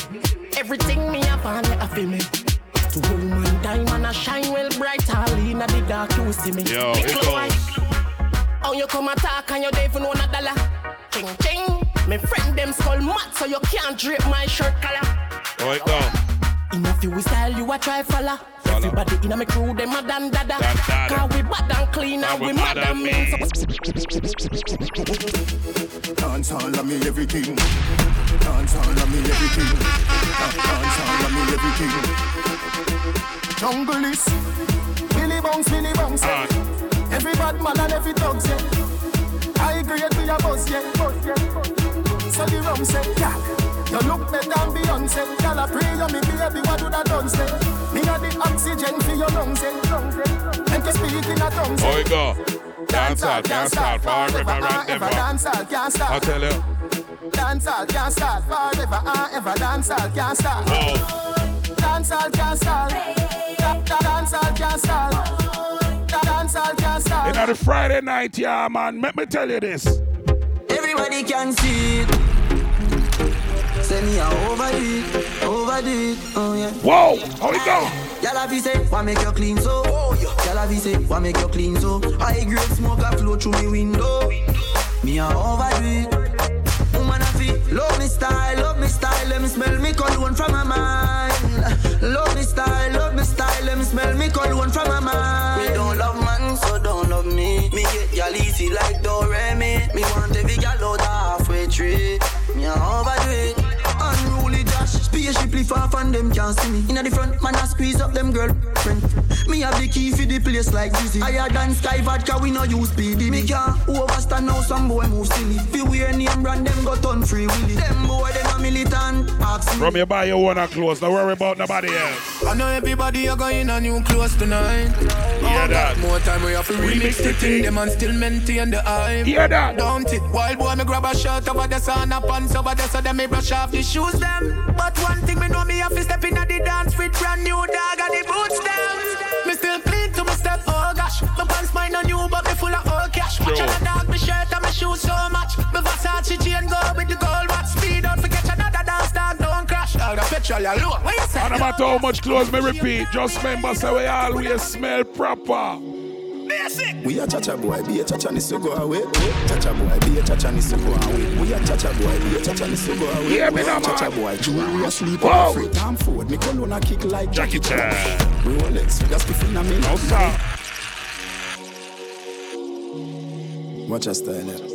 Everything me up on you a feel me. To woman time and I shine well bright All in the dark you see me. Yo, Me it goes. How you come attack and you don't even want a dollar? Ching ching. My friend them skull mad so you can't drape my shirt collar Oh, it. Enough you style you a try follow Everybody in a me crew them a dan dada Cause we bad and clean and we mad and mean so Dance all of me everything. Dance all of me everything. Dance all of me everything. Jungle is Billy Bounce, Billy Bounce. yeah. Every bad man and every dog say. I agree with your boss, yeah. So the rum say, yeah. You look better than Beyonce. Girl, I pray you me baby, what do that done say? Me a the oxygen for your lungs, eh. And to speak in a tongue, Oh, say. it go. Dance all, can't start forever and ever. Dance all can't start. I tell you. Dance all can't start forever and ever. Dance all can't start. Whoa. Dance all can't start. Da- da- Dance all can't start. Da- Dance all can't start. You know the Friday night, yeah, man. Let me tell you this. Everybody can see it. Say me a overdo it, overdo it, oh yeah. Whoa, how it go? Y'all have say, why make you clean so? Y'all have say, why make you clean so? High grade smoke a flow through me window. Me a overdo it. Woman a feel, love me style, love me style, let me smell me cologne from my mind. Love me style, love me style, let me smell me cologne from my mind. Me don't love man, so don't love me. Me get y'all easy like Doremi. Me want every gal out halfway tree. Me I overdo it. Unruly Josh, spaceship lift off and them can't see me. Inna the front, man I squeeze up them girlfriend. Me have the key for the place like Dizzy. Higher than Skyy Vodka, we no use PD. Me can't overstand now some boy move silly. Fi wear name brand, them got on free willy. Them boy, them a militant. Ask me. From you buy your one clothes, don't worry about nobody else. I know everybody are going a new clothes tonight. Hear that? More time we have to remix, Remix the the thing. thing. Them and still maintain the hype. Hear that? Don't it? Wild boy, me grab a shirt over the sun, a pants over there, so them me brush off the shoes them. But one thing me know me have to step in at the dance with brand new dog and the boots down. Me still clean to my step, oh gosh. My pants mine on new, but me full of old cash. Watch out the dog, me shirt and my shoes so much. Me Versace chain go with the gold watch. Speed out, forget another dance, dog, don't crash. All the petrol, you low. What you say? And no matter how much clothes me repeat, just remember say we always smell proper. We a chacha boy, be a chacha ni so go away. Chacha boy, be a chacha ni so go away. We a chacha boy, be a chacha ni so go away. Hear me now, Chacha boy, jewelry a sleep Whoa. on free time forward. Me cologne a kick like Jackie Chan. Rolex, figure stiff in a me. No, sir. Watch a style,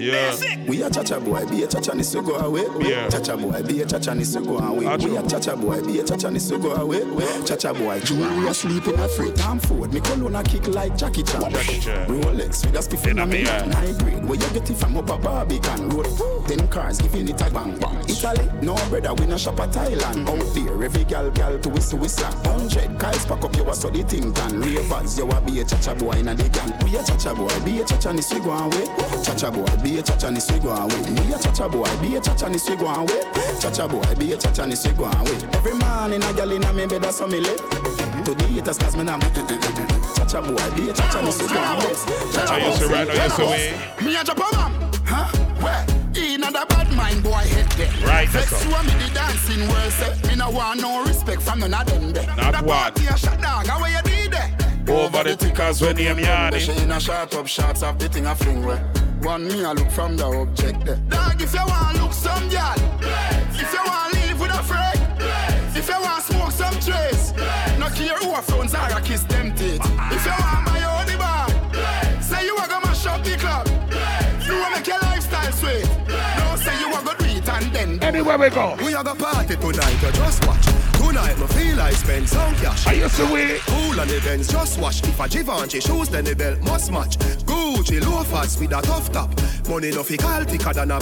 yeah. Yeah. We a chacha boy, be a chacha ni so go away. Yeah. Chacha boy, be a chacha ni so go away. Ah, We true. a chacha boy, be a chacha ni so go away. Chacha boy, jewelry a sleep in a free time forward. Me cologne a kick like Jackie Chan. Jackie Chan. Rolex, figure stiff in a me. High grade, where you get it from up a Barbican road. Ten cars giving it a bang bang. Italy, no brother, we no shop at Thailand. Out there, every gal gal to whistle whistle. Hundred guys pack up your so the thing done. Ravers, you a be a chacha boy in a the gang. We a chacha boy, be a chacha ni swig one way. Chacha boy, be a chacha ni swig one way. We a chacha boy, be a chacha ni swig one way. Chacha boy, be a chacha ni swig one way. Every man in a gal in a me bed a so me live. To the haters cause me now Chacha boy, be a chacha ni swig one way. Chacha I used to ride, I used to win. Me a Japan man, huh? Where? In a the bad mind boy head there. Right, Vex that's all. and me the dancing world say. Me no want no respect from none of them there. Not the what? party a shot dog, how you did there? Over the tickers when name yardy. She in a shot up shots of the thing a fling where. One me a look from the object there. Dog, if you want look some girl, if you want live with a friend, if you want smoke some trace, no care who a phones are a kiss them where we go. We are gonna party tonight, you just watch. Tonight, me feel I spend some cash. I used to wait. Cool on the Benz, just wash. If a Givenchy shoes, then the belt must match. Gucci loafers with a tough top. Money no fi call thicker than a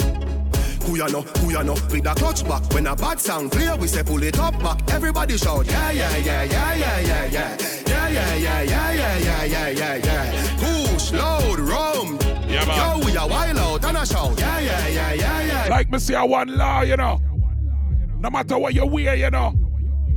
who ya know, who ya know, with a clutch back. When a bad sound clear, we say pull it up back. Everybody shout, yeah, yeah, yeah, yeah, yeah, yeah, yeah. Yeah, yeah, yeah, yeah, yeah, yeah, yeah, yeah, yeah. Push, load, rum. Yeah. Yo, we a wild out and a shout, yeah, yeah, yeah, yeah, yeah. Like me say a one law, you know. No matter what you wear, you know.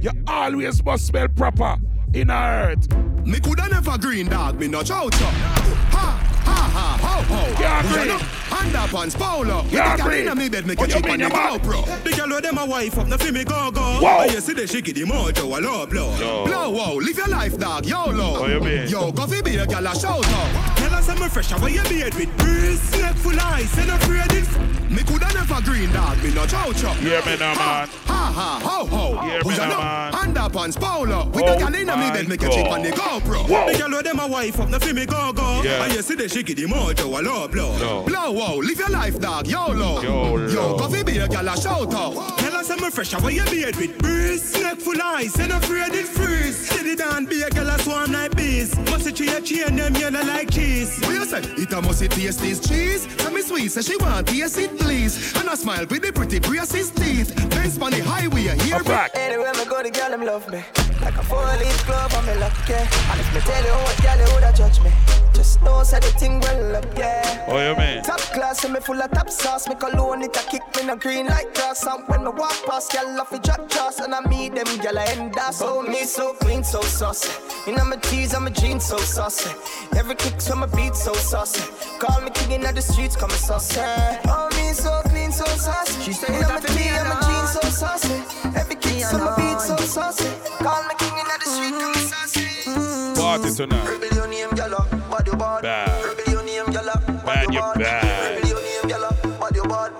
You always must smell proper in a earth. Me coulda never green dog, me no chow chow. Ha, ha, ha, ho, ho. Yeah, You green. know, Underpants, polo. With Yeah, the girl green. inna me bed, me What catch you on mean, the you mad? GoPro. The girl with them a wife up, no fi me go go. Whoa. And you see the she give the mojo a low blow. Blow, wow, live your life, dog, YOLO. What you mean? Yo, go fi be a gal a shout out. Us I'm a fresh, how you beard with breeze, snake full ice, and afraid it. Me coulda never green dog, me no chow chow. Yeah, me no ah, man. Ha, ha, ho, ho. Yeah, Who me ya know? man. Underpants, polo. With Oh the gal inna me my bed, me catch it on the GoPro. The girl with them a wife up, no fi me go go. Yeah. And you see the she give the mojo a low blow. Blow, wow, live your life, dog, YOLO. YOLO. Yo, go fi be a gal a shout out. Tell us I'm fresh, how you beard with breeze, snake full ice, and afraid it freeze. Steady down, be a girl a swarm like bees. Must it your chain, them yellow like cheese. What you say? It a must it taste this cheese. Tell me sweet, say she want taste it please. And I smile with the pretty braces teeth. Benz on the highway, here back. Anywhere me go, the girl them love me. Like a four-leaf glove, I'm lucky. And if me tell you what, girl, you woulda judge me. Just know, say the thing well up, yeah. Oh, you mean? Top class, and me full of top sauce. Me cologne, it a kick me no green like grass. And when me walk past, girl, off the drop toss. And I meet them, girl, I end us. Oh, me so clean, so saucy. You know my tees, I'm a jeans, so saucy. Every kick, so my beat, so saucy. Call me king in the streets, come saucy. Oh, me so clean, so saucy. She said, you know my I'm a jeans, so saucy. Every kick, so my beat, so saucy. Call me king in the street, come saucy. Party tonight. Rebel your name, gyal, uh, bad you bad. Bad. Rebel your name, gyal, uh, Bad, you bad. Rebel your name, gyal, uh, bad you bad.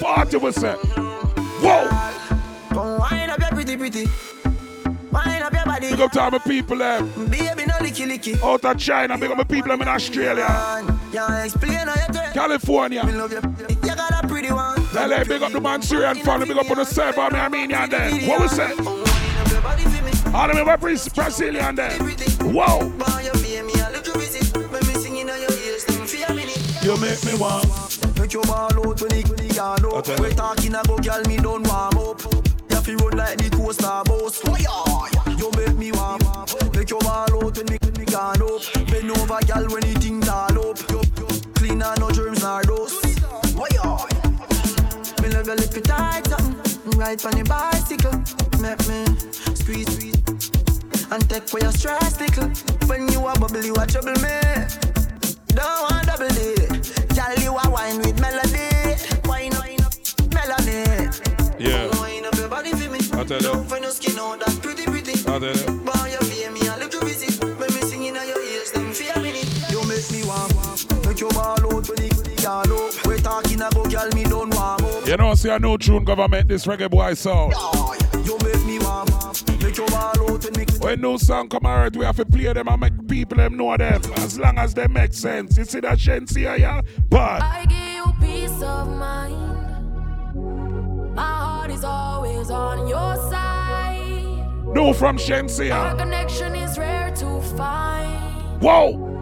Party was set. Whoa! Come wind up your pretty pretty. Wind up your body. Big up to all my people them. Baby, no licky licky. Out of China, big up my people them in Australia. Yeah, explain how you do it. California. Me love you. You got a pretty one. Now let big up the man, Syrian, family, big up on the server, I mean, and then. What we say? All the way Brazilian then. Whoa! You make me want. Make your ball out when you all out. We're talking about girl, me don't warm up. You feel run like the coaster boss. You make me warm. Make your ball out when me gone up. Bend over, girl, when the things all up. Clean and no germs nor dust. Why your lip it tight, something. Ride on the bicycle, make me squeeze, squeeze, and take for your stress, tickle. When you a bubble, you a trouble me. Don't want double D. Girl, you a wine with melody. Wine, wine up, melody. Yeah. Wine up your body for me. I tell you. Love when your skin out that pretty, pretty. I tell you. Boy, you pay me a little visit. When me singing on your ears, them a minute. You make me warm. Make your ball out when it when it. We talking about girl, me don't warm up. You know, see a new tune government, this reggae boy sound. You make me warm. Make your ball out when me When new song come out, we have to play them and make people them know them. As long as they make sense. You see that Shensi here, yeah? But I give you peace of mind. My heart is always on your side. new from Shensi Our connection is rare to find. Whoa!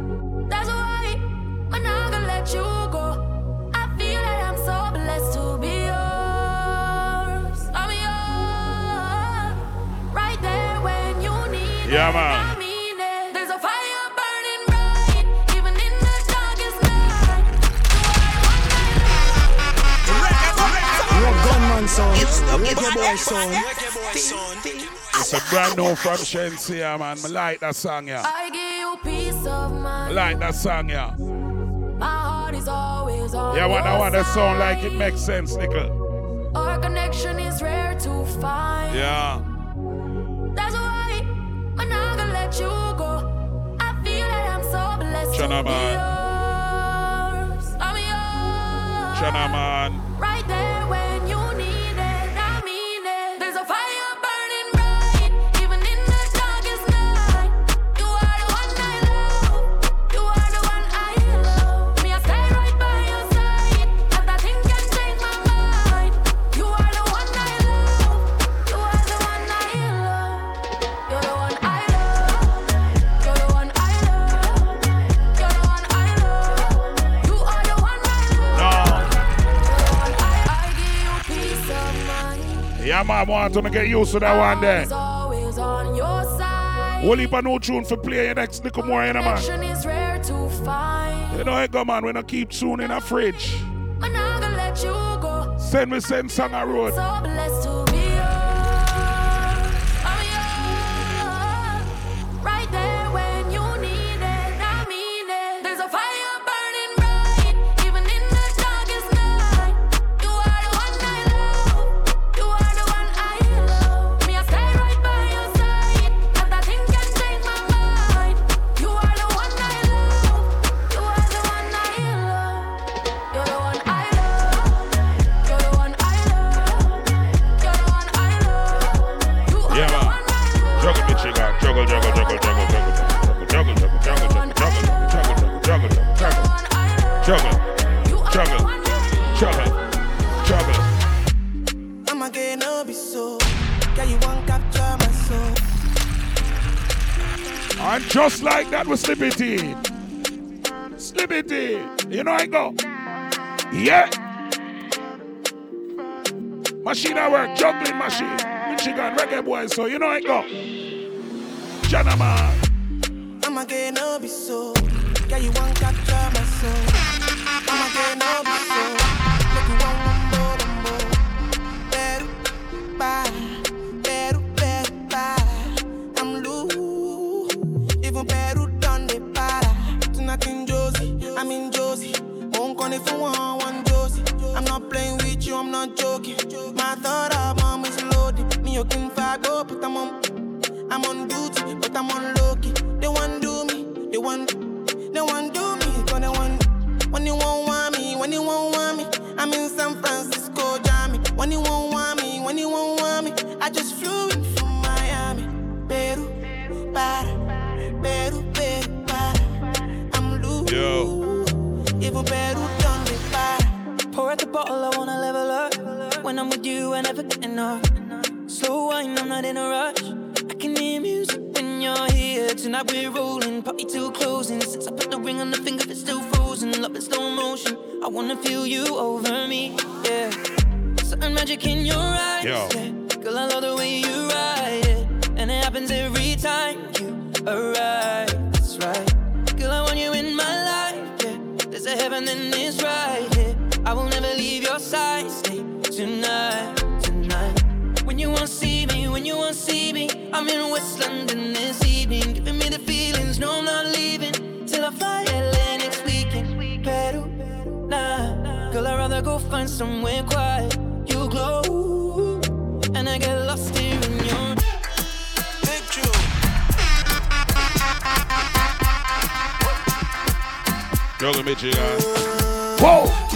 Yeah, man. I mean it. There's a fire burning bright, even in the darkest night. Gunman sound. It's the boy sound. It's a brand new from Shensi here, man. I like that song, yeah. I give you peace of mind. I like that song, yeah. Always on Yeah, what I want that sound like it makes sense, nickel. Our connection is rare to find. Yeah. That's why I'm not gonna let you go. I feel that I'm so blessed Chana to be man. yours. I'm yours. Chana man. Right there man, want to get used to that one there. Is always on your side. We'll leave a new tune for play your next little more, you know, man. Is rare to find. You know, it go, man, we don't keep tune in a fridge. I'm not gonna let you go. Send me send song a road. That was Slippy T. You know I go. Yeah. Machine at work, juggling machine. Michigan reggae boy, so you know I go. Jana man. I'ma get no be so. Girl, you want capture my soul. I'ma get no be so. If you want one Josie. I'm not playing with you, I'm not joking. My thought of mom is loaded. Me, you can fag up, but I'm on. I'm on duty, but I'm on low key. They want do me, they want, they want do me, cause they want. When you won't want me, when you won't want me, I'm in San Francisco, Jammy. When you won't want me, when you won't want me, I just flew in from Miami. Peru, para, Peru, Peru, para. I'm loose. Yo. Even Peru bottle, I wanna level up. When I'm with you, I never get enough. Slow wine, I'm not in a rush. I can hear music when you're here. Tonight we're rolling, party till closing. Since I put the ring on the finger, it's still frozen. Love in slow motion. I wanna feel you over me, yeah. Certain magic in your eyes, Yo. yeah. Girl, I love the way you ride it, and it happens every time you arrive. When you won't see me, when you won't see me, I'm in West London this evening, giving me the feelings. No, I'm not leaving till I fly LA next weekend. Peru, nah, girl, I'd rather go find somewhere quiet. You glow, and I get lost here in your. Big True. Juggle me, chica. Whoa.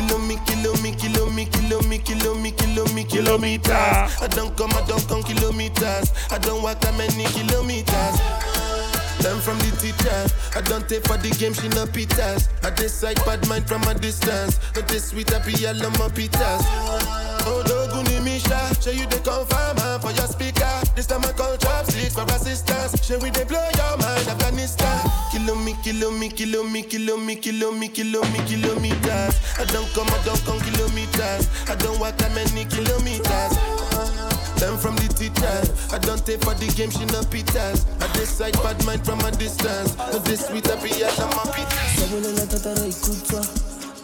Kilometers. I don't come, I don't come kilometers. I don't walk that many kilometers. Learn from the teacher. I don't take for the game, she no pitas. I decide bad mind from a distance. Not this sweet, I be all on my pitas. Oh, Doguni Misha, show you the confirm for your speaker. This time I call chopsticks for assistance. Show we they blow your mind, Afghanistan. Kilo me, kilo me, kilo me, kilo me, kilo me, kilo me, kilometers. I don't come, I don't come kilometers. I don't walk that many kilometers. Uh-huh. Learn from the teacher. I don't take for the game, she no pitas. I decide bad mind from a distance. Not this sweet, I be all on my pitas. Sabulela tatara ikutwa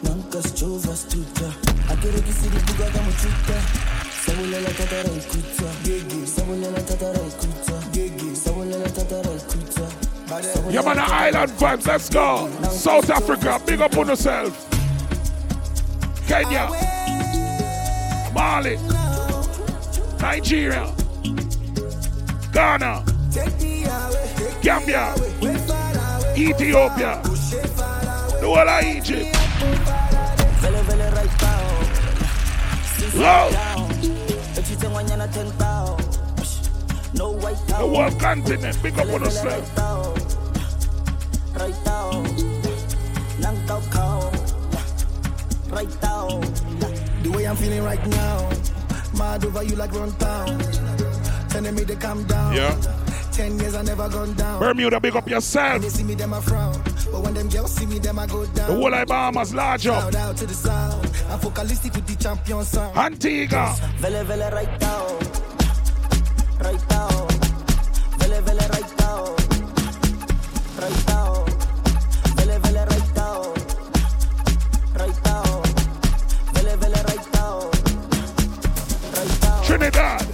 Nanka schova stuta Akere kisiri buga kama chuta Sabulela tatara ikutwa Gigi Sabulela tatara ikutwa Gigi Sabulela tatara ikutwa Yeah, man, the island vibes, let's go. South Africa, big up on yourself. Kenya, Mali, Nigeria, Ghana, Gambia, Ethiopia, the whole of Egypt. Vele right now Low, Echitengwanyana ten tao No white the tao whole continent, big up on yourself. Right now Nang tao kao Right now The way I'm feeling right now, mad over you like run town. Telling me to calm down. Yeah. Ten years I never gone down. Bermuda, big up yourself. they see me, them I frown. But when them girls see me, them I go down. The whole of Bahamas, large Shout out to the sound. I'm focalistic with the champion sound. Antigua, Vele vele right now right now. Vele, vele, right now. Right now. Vele, vele, right now. Right now. Vele, vele, right now. Right now. Trinidad.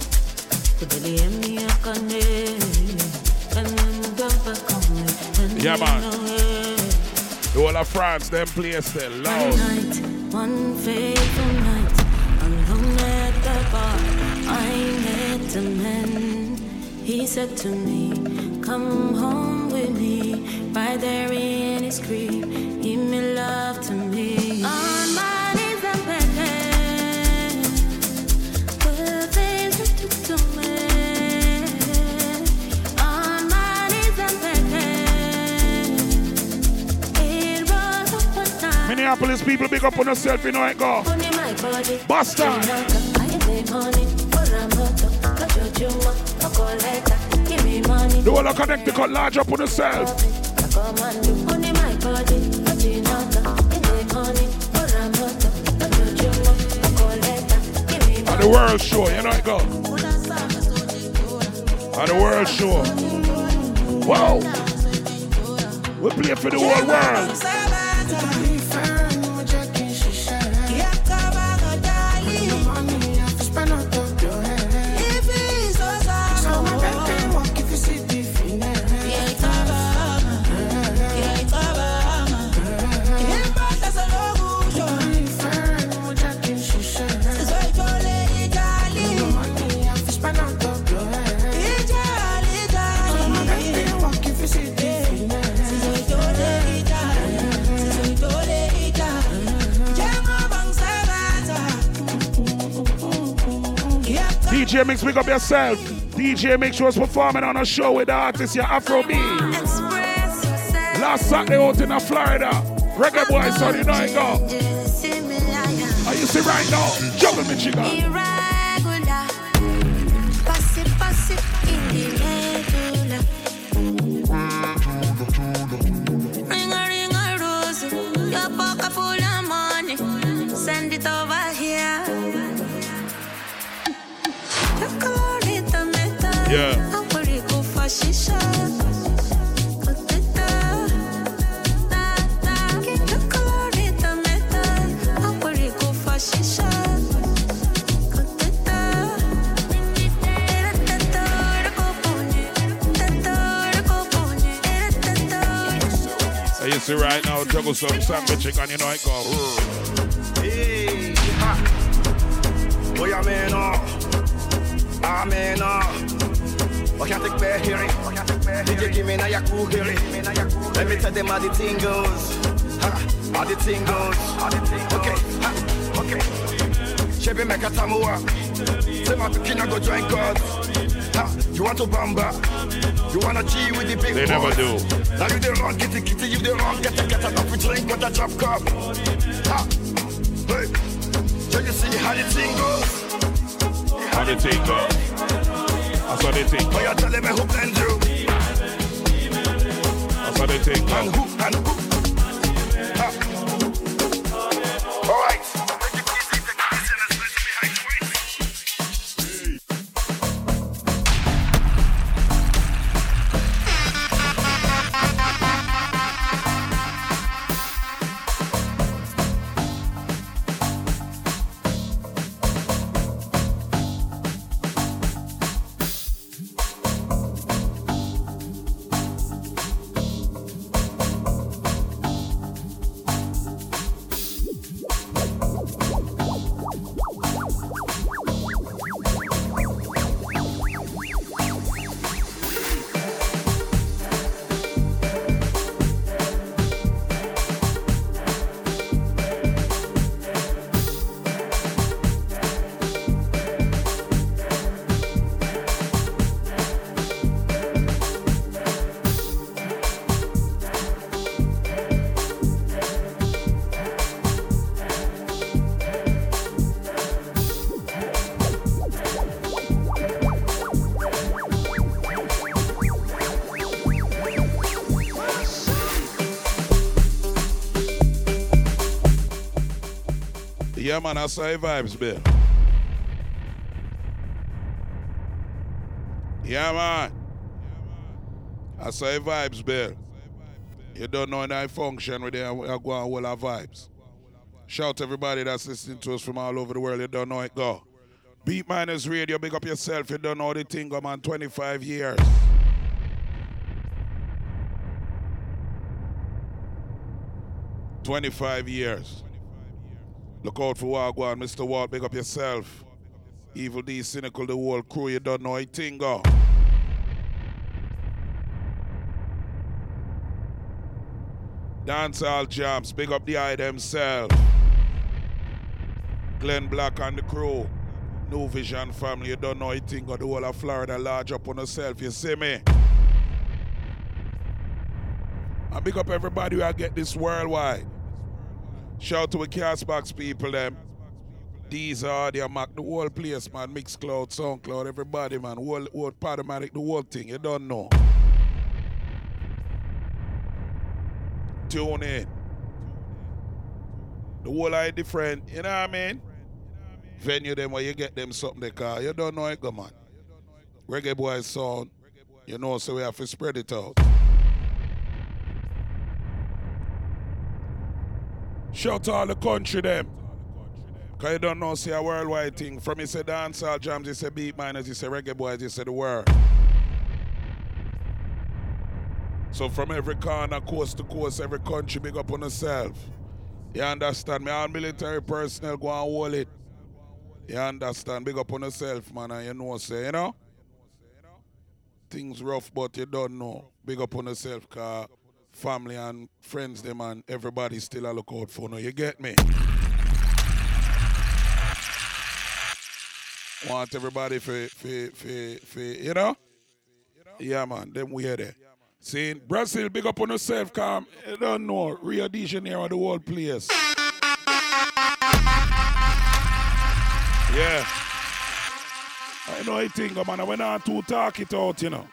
Yeah, man. The whole of France, them place they loud. One fateful night, alone at the bar, I met a man. He said to me, Come home with me. Right there in his crib, give me love to me. On my Minneapolis people, big up on yourself, you know it go. Money my body. Boston. I need money for a motor. Got your juma, a collector. Give me money. The whole of Connecticut, large up on yourself. And do money my body. A chinata. I need money for a motor. Got your juma, a collector. Give me At the world show, you know it go. At the world show. Wow. We play for the whole world. DJ Mix, pick up yourself. DJ Mix was performing on a show with the artist, your Afro B. Last Saturday out in Florida. Reggae boy, son, you know it go. Are you see right now? Juggle me, juggle some sandwich chicken, you know it go. Hey, ha. Boy, I'm in awe. I'm in awe. I can't take back hearing. DJ, give me now your cool hearing. Let me tell them how the thing goes. Ha, how the thing goes. Okay, ha, okay. Chebe meka tamua. Say my tukina go join God. Ha, you want to bamba? You wanna G with the big They never do. Now you the wrong, kitty kitty, you the wrong, get a get enough to drink with a drop cup. Ha, hey. So you see how the thing goes. How the thing go? That's how they think. Oh, you tell them who blend you. That's how they think. And who, and who. Yeah, man, that's how vibes, man. Yeah, man. I say vibes, Bill. You don't know any function with them. I go on all our vibes. Shout everybody that's listening to us from all over the world. You don't know it go. Beat Miners Radio, big up yourself. You don't know the thing, go man. 25 years. Twenty-five years. Look out for Wagwan, Mr. Walt. Big up yourself. Evil D, cynical, the whole crew. You don't know a thing, go. Dancehall jams, big up the eye themselves. Glenn Black and the crew. New Vision family, you don't know a thing of the whole of Florida large up on yourself, you see me? And big up everybody who I get this worldwide. Shout to the Castbox people them. These are the Mac, the whole place, man. Mixcloud, Soundcloud, everybody, man. Whole, whole Podomatic, the whole thing. You don't know. Tune in. The whole are different, you know what I mean? Venue them where you get them something they call. You don't know it, go man. Reggae boy sound, you know, so we have to spread it out. Shout to all the country them. Cause you don't know, see a worldwide thing. From you say dancehall jams, you say beat miners, you say reggae boys, you say the world. So from every corner, coast to coast, every country, big up on yourself. You understand me? All military personnel go and hold it. You understand? Big up on yourself, man, and you know, say, you know? Things rough, but you don't know. Big up on yourself, cause family and friends, them and everybody still a look out for you. You get me? Want everybody for, for, for, for, you know? Yeah, man, them we are there. See, Brazil, big up on yourself, calm. You don't know, Rio de Janeiro, the whole place. Yeah. I know I think, man, when I too talk it out, you know.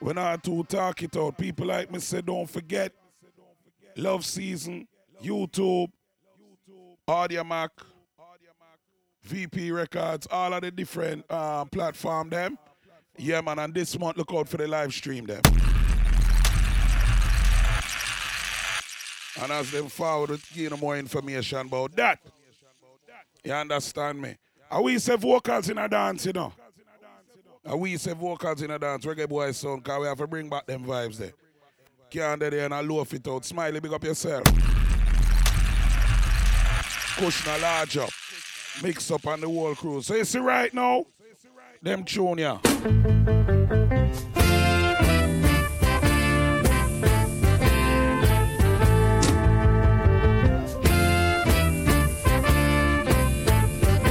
When I too talk it out, people like me say, don't forget, Love Season, YouTube, Audiomack, VP Records, all of the different uh, platform them. Yeah, man, and this month, look out for the live stream them. And as them forward, with give more information about that. You understand me? And we say vocals in a dance, you know. And we say vocals in a dance, reggae boy sound, because we have to bring back them vibes there. Can't there and I loaf it out. Smiley, big up yourself. A large up. Mix up on the whole crew. So you see right now, them tune ya.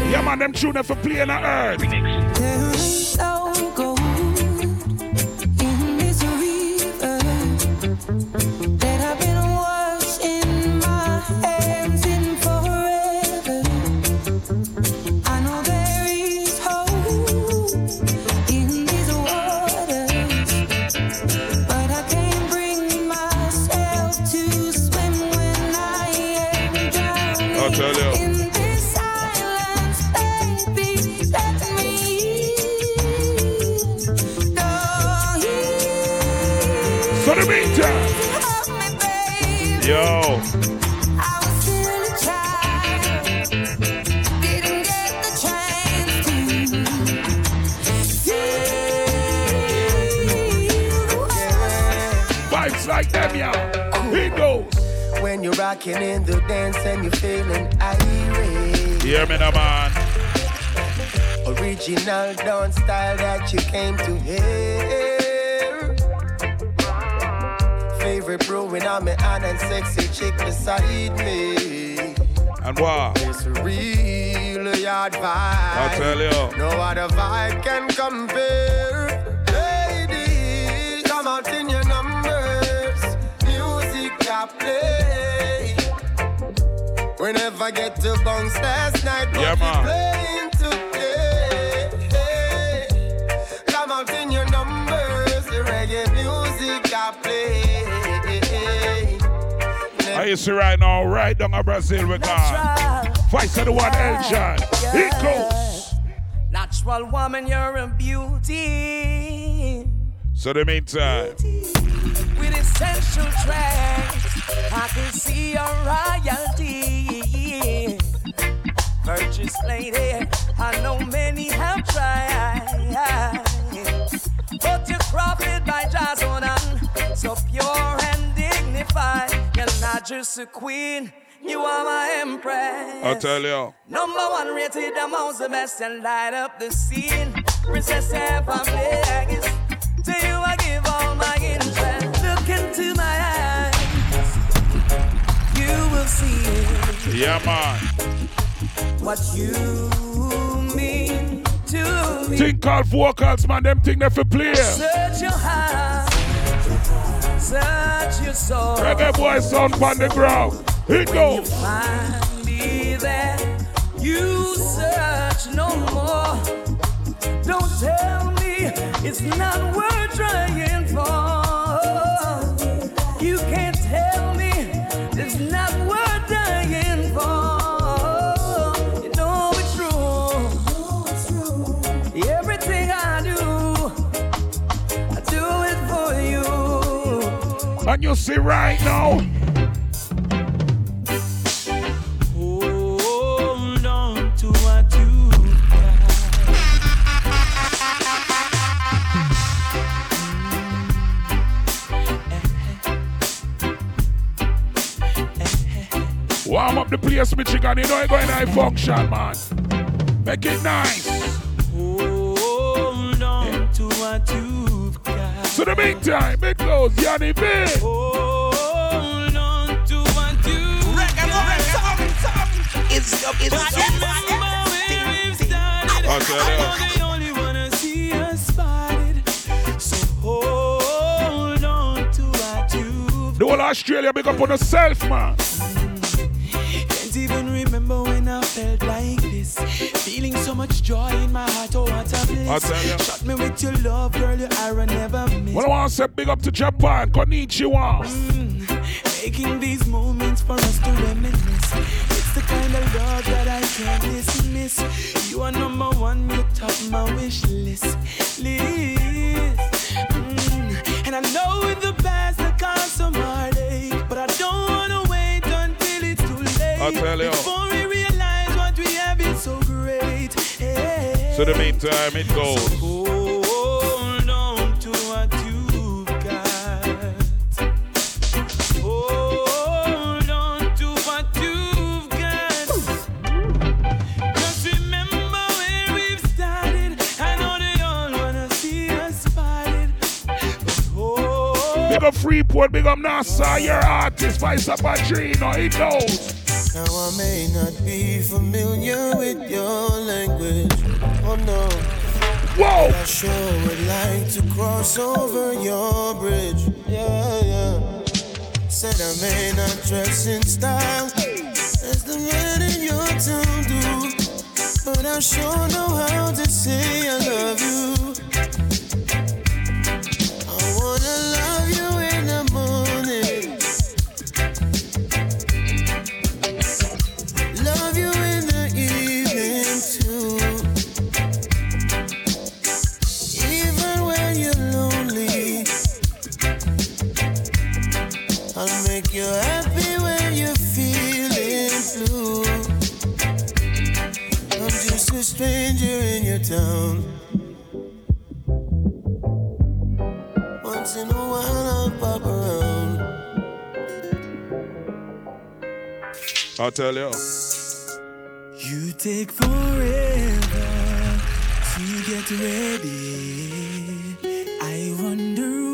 Yeah, man, them tune for playing the earth. There like them, yeah. Here goes. When you're rocking in the dance and you're feeling irate. Hear me now, man. Original dance style that you came to hear. Favorite brewing on me and sexy chick beside me. And what? It's a real yard vibe. I tell you. No other vibe can compare. Ladies, come out in your numbers. Music that play. Whenever I get to bounce last night, Yeah, but man. playing today. Come out in your numbers. The reggae music that play. I used to right now, right down in Brazil, we got. Voice of the one, El John. Here goes. Natural woman, you're a beauty. So the meantime, With essential tracks, I can see your royalty. Virtuous lady, I know many have tried. But you're crafted by Jazonan, so pure and dignified. You're not just a queen, you are my empress. I'll tell you. Number one rated amongst the best and light up the scene. Princess ever Vegas. To you I give all my interest. See Yeah, man. what you mean to me. Think called vocals, man. Them thing they for play. Search your heart. Search your soul. Reggae boy sound on the ground. It go. Find me there. You search no more. Don't tell me it's not worth trying for. And you see right now. Hold on to what you Warm up the place, me chicken. You know you going to function, man. Make it nice. So the meantime, it goes Yanni B. Hold on to what you It's up, it's up. I'll tell you. They only wanna see us spotted. So hold on to what you've The whole Australia big up on yourself, man. Can't even remember when I felt like this. Feeling so much joy in my heart, oh what a bliss. I'll tell ya. Shot me with your love, girl, your arrow never miss. Well, I want to say big up to Japan. Konnichiwa. Making these moments for us to reminisce. It's the kind of love that I can't dismiss. You are number one, you top my wish list. list. Mm. And I know in the past that caused some heartache, but I don't wanna wait until it's too late. I'll tell you. So the meantime, it goes. Hold on to what you've got. Hold on to what you've got. Just remember where we've started. I know they all wanna see us spotted. But hold Big up Freeport, big up NASA, your artist, Vice up a tree, no, he knows. Now I may not be familiar with your language. Oh no. Whoa! But I sure would like to cross over your bridge. Yeah, yeah. Said I may not dress in style as the men in your town do. But I sure know how to say I love you. Tell you. You take forever to get ready. I wonder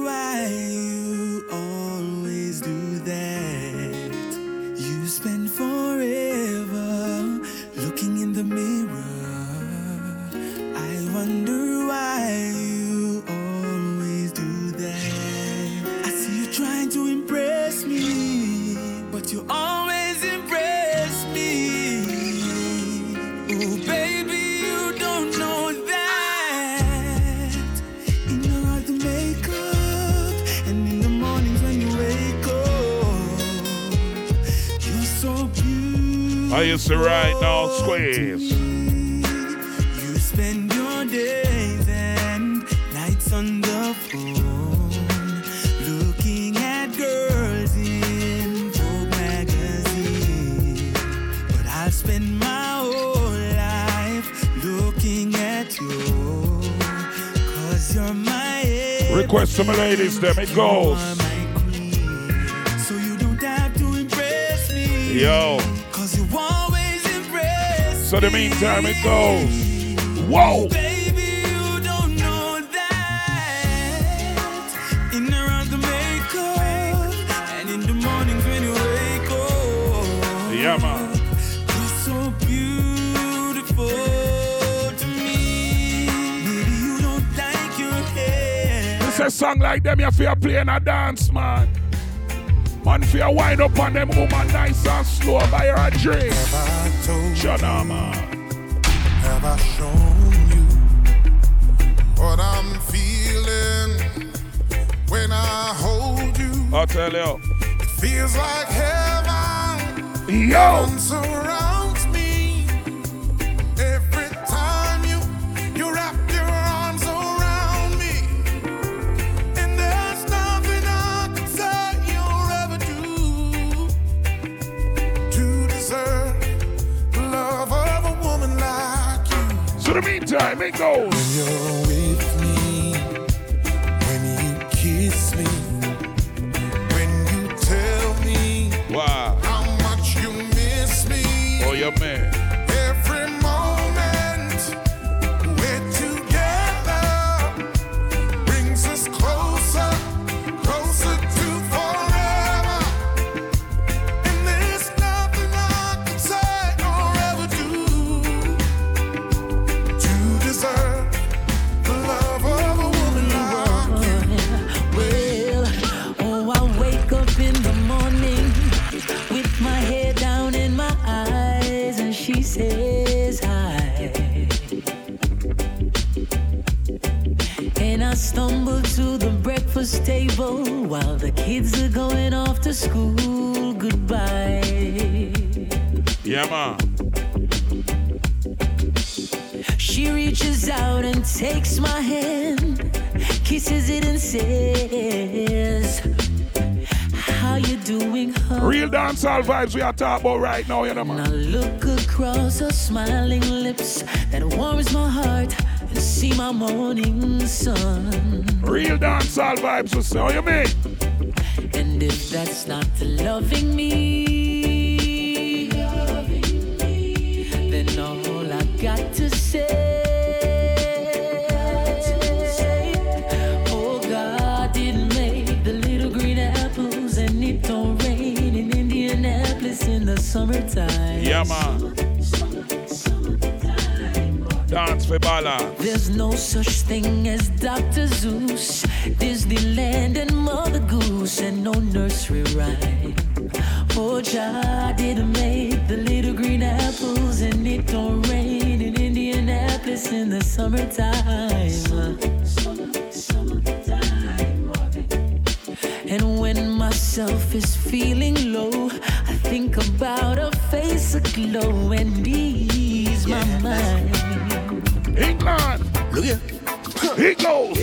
I used to right now, squeeze. You spend your days and nights on the phone, looking at girls in Vogue magazine. But I'll spend my whole life looking at you, cause you're my Request to my ladies, them it goes. So you don't have to impress me. Yo. So the meantime it goes. Whoa! Baby, you don't know that. In the makeup. And in the mornings when you wake up. Yeah, man. You're so beautiful to me. Maybe you don't like your hair. This a song like them you feel playing a dance, man. Man, feel wind up on them woman nice and slow by her a drink. Shut up, man. Have I shown you what I'm feeling when I hold you? I'll tell you. It feels like heaven. Yo. Meantime it goes. When you're with me, when you kiss me, when you tell me Wow. how much you miss me. Oh, your man. While the kids are going off to school. Goodbye. Yeah, man. She reaches out and takes my hand, kisses it and says, How you doing, honey? Real dancehall vibes we are talking about right now, you know, man. I look across her smiling lips that warms my heart see my morning sun. Real dancehall vibes say, how you mean? And if that's not loving me, then all I got to say, oh God didn't make the little green apples, and it don't rain in Indianapolis in the summertime. Yeah, man. Dance for balance. There's no such thing as Dr. Seuss, Disneyland and Mother Goose, and no nursery rhyme. Oh, child didn't make the little green apples, and it don't rain in Indianapolis in the summertime. And when myself is feeling low, I think about a face aglow and ease my mind. England. Look here. He goes.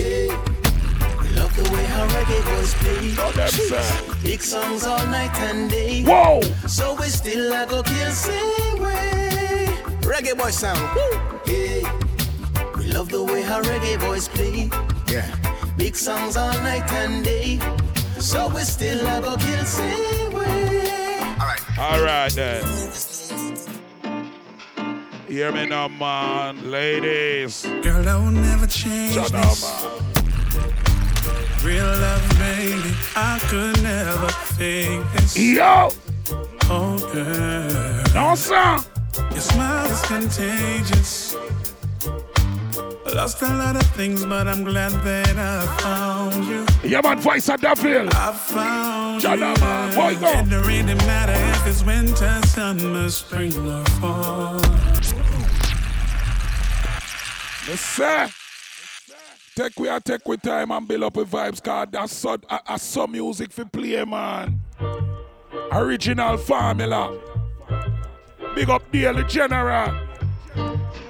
Love the way how reggae was played. Oh, them say. Big songs all night and day. Whoa. So we still a go kill same way. Reggae boy sound. Woo. Yeah. We love the way how reggae boys play. Yeah. Big songs all night and day. So we still a go kill same way. Alright. All right, then. Hear me now, man. Ladies. Girl, I will never change Shut up, this. man. Real love, baby, I could never fake this. Yo! Oh, girl. No, sir. Your smile is contagious. Lost a lot of things, but I'm glad that I found you. Yeah, man, voice of Deville. I found Shut you. up, man. Boy, go. It really matter if it's winter, summer, spring, or fall. Yes, sir. Take we take we time and build up with vibes, cause that's so, uh, some music for play, man. Original formula. Big up Daily General.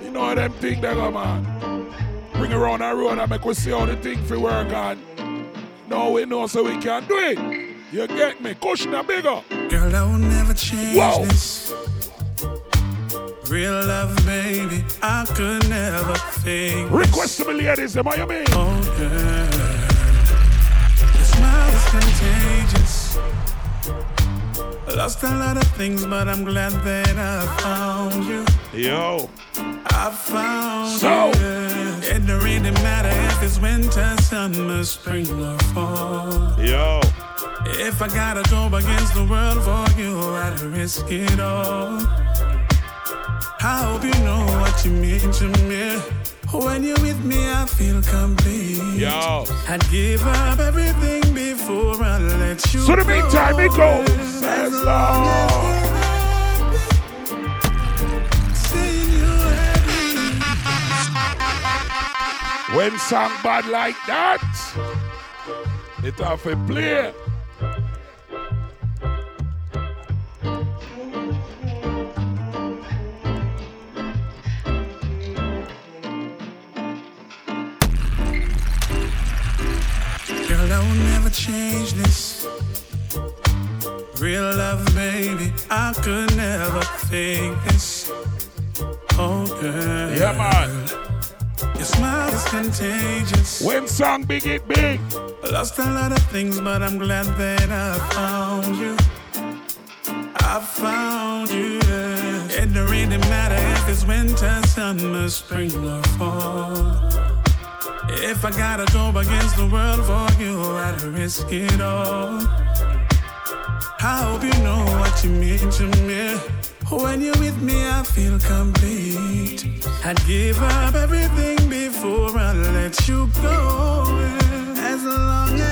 You know them thing they go, man. bring around the road and make us see how the thing fi work on. Now we know so we can do it. You get me? Cushion a bigger. Girl, I will never change Whoa. this. Real love, baby, I could never think. Request to me, ladies, them, what you mean? Oh, girl. Your smile is contagious. Lost a lot of things, but I'm glad that I found you. Yo. I found So? you. It don't really matter if it's winter, summer, spring, or fall. Yo. If I gotta go against the world for you, I'd risk it all. I hope you know what you mean to me. When you're with me, I feel complete. Yo. I'd give up everything before I let you So the meantime, it goes as long. When song bad like that, it off a play. Will never change this. Real love, baby, I could never fake this. Oh, girl. Yeah, man. Your smile is contagious. When song big, it big. Lost a lot of things, but I'm glad that I found you. I found you. It don't really matter if it's winter, summer, spring, or fall. If I gotta go against the world for you, I'd risk it all. I hope you know what you mean to me. When you're with me, I feel complete. I'd give up everything before I let you go. As long as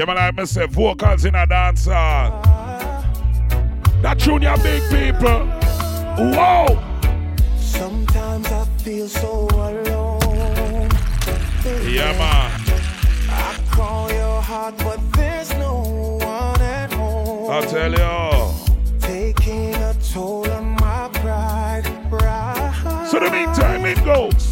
Yeah, man, I must say vocals in a dance dancer. That tune ya big people. Whoa. Sometimes I feel so alone. Yeah, man. I call your heart, but there's no one at home. I tell you. Taking a toll on my pride. pride. So the meantime, it goes.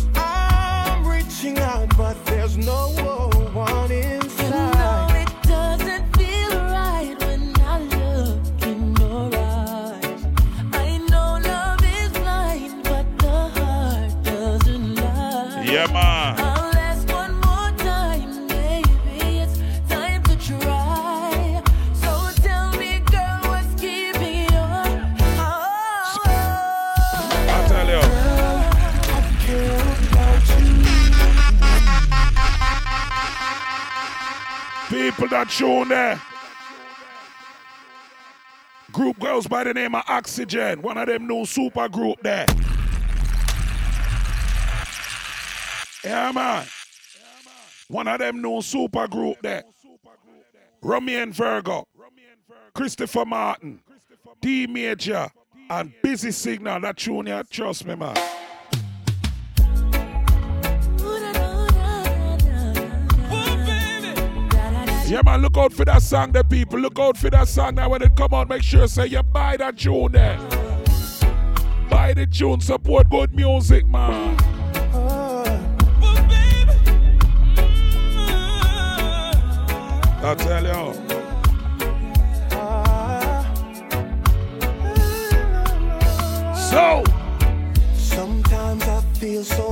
People that tune there. Group girls by the name of Oxygen. One of them new super group there. Yeah, man. One of them new super group there. Romain Virgo. Christopher Martin. D Major. And Busy Signal. That tune you trust me, man. Yeah, man, look out for that song, the people. Look out for that song now when it come out. Make sure say you buy that tune there. Buy the tune, support good music, man. Mm-hmm. I tell you. So, Sometimes I feel so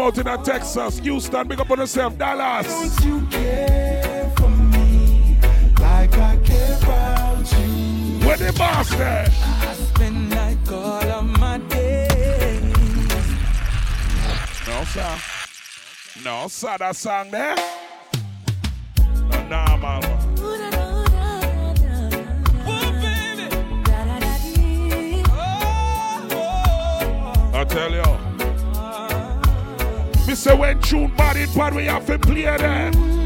them out in a Texas, Houston, big up on yourself, Dallas. Don't you care for me like I care about you? Where the boss there? I spend like all of my days. No, sir. No, sir, that song there. tune body but we have to play them.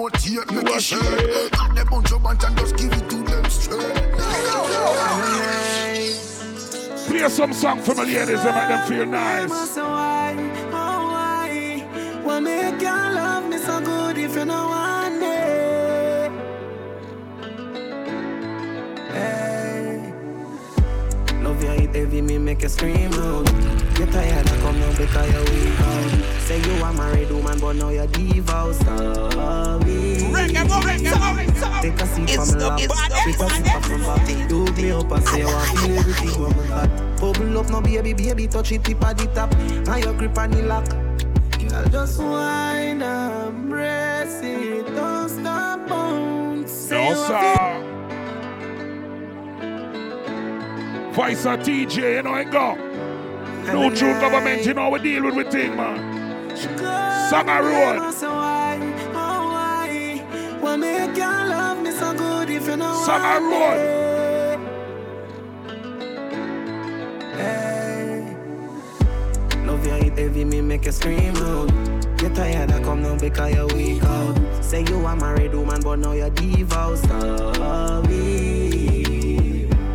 Rotate make it shake shake. Got the bunch of bunch and just give it to them straight Play some song for my ladies and make them feel nice. So why, oh why, why make you love me so good if you know one day? Hey, love you hit heavy, me make you scream out. Get tired, I come now because you're weak out. Say you are married woman, but now you're divorced. Sorry. Take a seat It's from the- lap, take a sip of my back. Do me up and say you want feel everything when got. Bubble up now, baby, baby, touch it tip at the top. And your grip on the lock. Girl, just whine and brace it. Don't stop, bounce. Say No, you. Vice or TJ, you know it go. No true government, you know we deal with the thing, man. A road. So why, oh, why, why make you love me so good if you know Song a one road. Love you hit heavy, me make you scream out. Get tired, I come now because you're weak out. Say you are married woman, but now you're divorced. Sorry.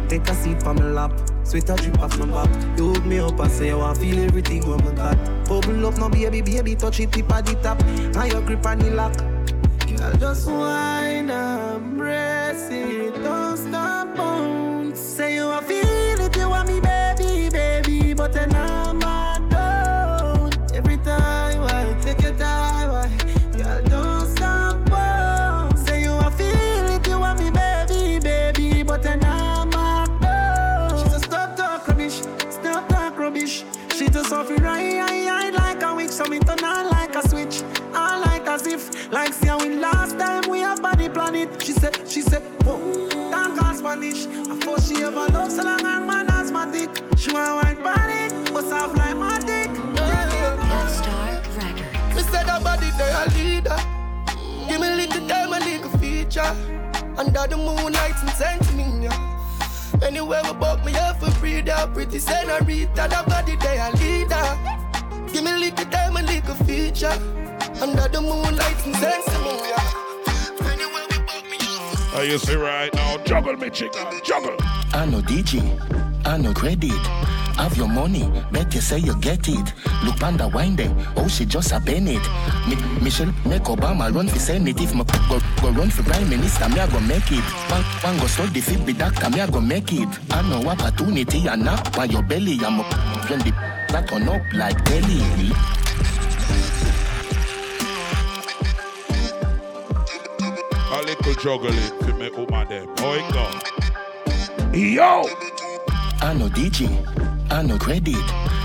Take a seat on my lap. Sweet a drip off my back. You hook me up and say oh, you want feel everything when me got. Bubble up now, baby, baby, touch it tip at the top. And your grip on the lock. Girl, just whine and brace it. So long and man asthmatic. She want white body, but soft like my dick. Star Records. Me said that body they a leader. Give me a little time, a little feature. Under the moonlight and sentiment, yeah. Anywhere we buck me up for free, that pretty senorita. That body they a leader. Give me a little time, a little feature. Under the moonlight and sentiment, yeah. Are you see right now? Juggle me, chicken, juggle. I know DJ, I know credit. Have your money, better say you get it. Look panda wine oh she just a Bennett. Me, Michelle make Obama run for Senate. If me go, go run for Prime Minister, me I go make it. One, one go study fit be doctor, me I go make it. I know opportunity and now while your belly I'm up. When the that turn up like Delhi. A little juggling to me woman them. Oh, it go. Yo! I know DJ, I know credit.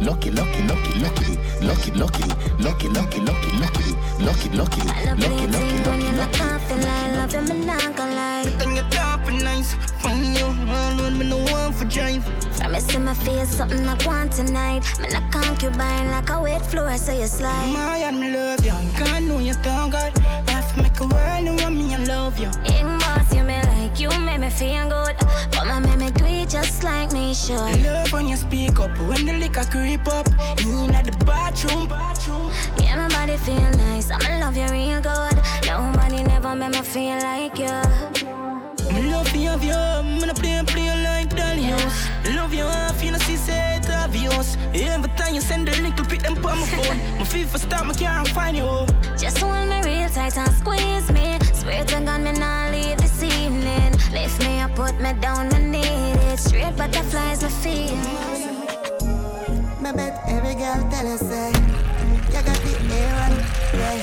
lucky, lucky, lucky, lucky, lucky, lucky, lucky, lucky, lucky, lucky, lucky, lucky, I love lucky, playing lucky, team when you're lucky, not confident. I love them and not gonna lie. Then you top and nice from you. Alone, me no one for drive. From me see my face, something I want tonight. Me not concubine like a wet floor, so you slide. My and me love you. God know you don't got. Have to make a world and want me and love you. Ing boss, you me like you make me feel good. But my make me do it just like me should. Love when you speak up, when the liquor creep up. Need in at the bathroom. Yeah, my body feel nice. I'ma love you real good. Nobody never made me feel like you. Me love you, have you. Me no play, play like Dalios. Love you, I feel see say it obvious. Every time you send a link to pick them on my phone. <laughs> My feet for stop, me can't find you. Just hold me real tight and squeeze me. Swear to God, me not leave. Lift me up, put me down, I need it. Straight butterflies, I feel. Me bet every girl tell you say You got the A1 way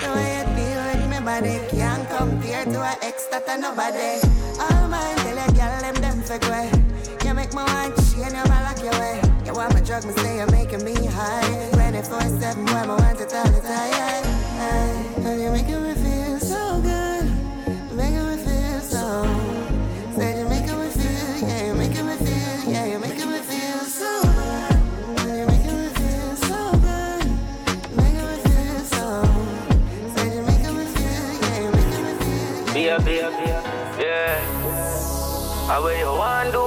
The way you deal with me body Can't compare to an ex that I nobody. All mine tell you girl them them fake way You make my want chain you my lock your way. You want my drug me say you're making me high. 24-7 when I want it all the time And you're making me feel How what you want do?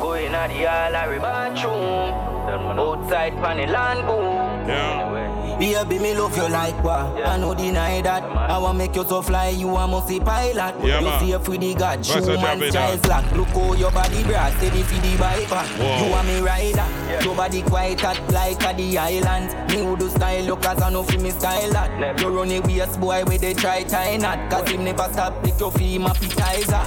Going at the all bathroom. Outside pan the land boom. Yeah. Baby, me love you like what? I no deny that. I want make you so fly, you a musty pilot. Yeah, you man. see a free the god, the man in styles lock. Look how your body brass, steady for the viper. Whoa. You want me rider, your body quiet hot like a the island. Me who do style look cause I know fi me style that. You run a waist boy where they try tie knot. Cause him never stop lick your fee him appetizer.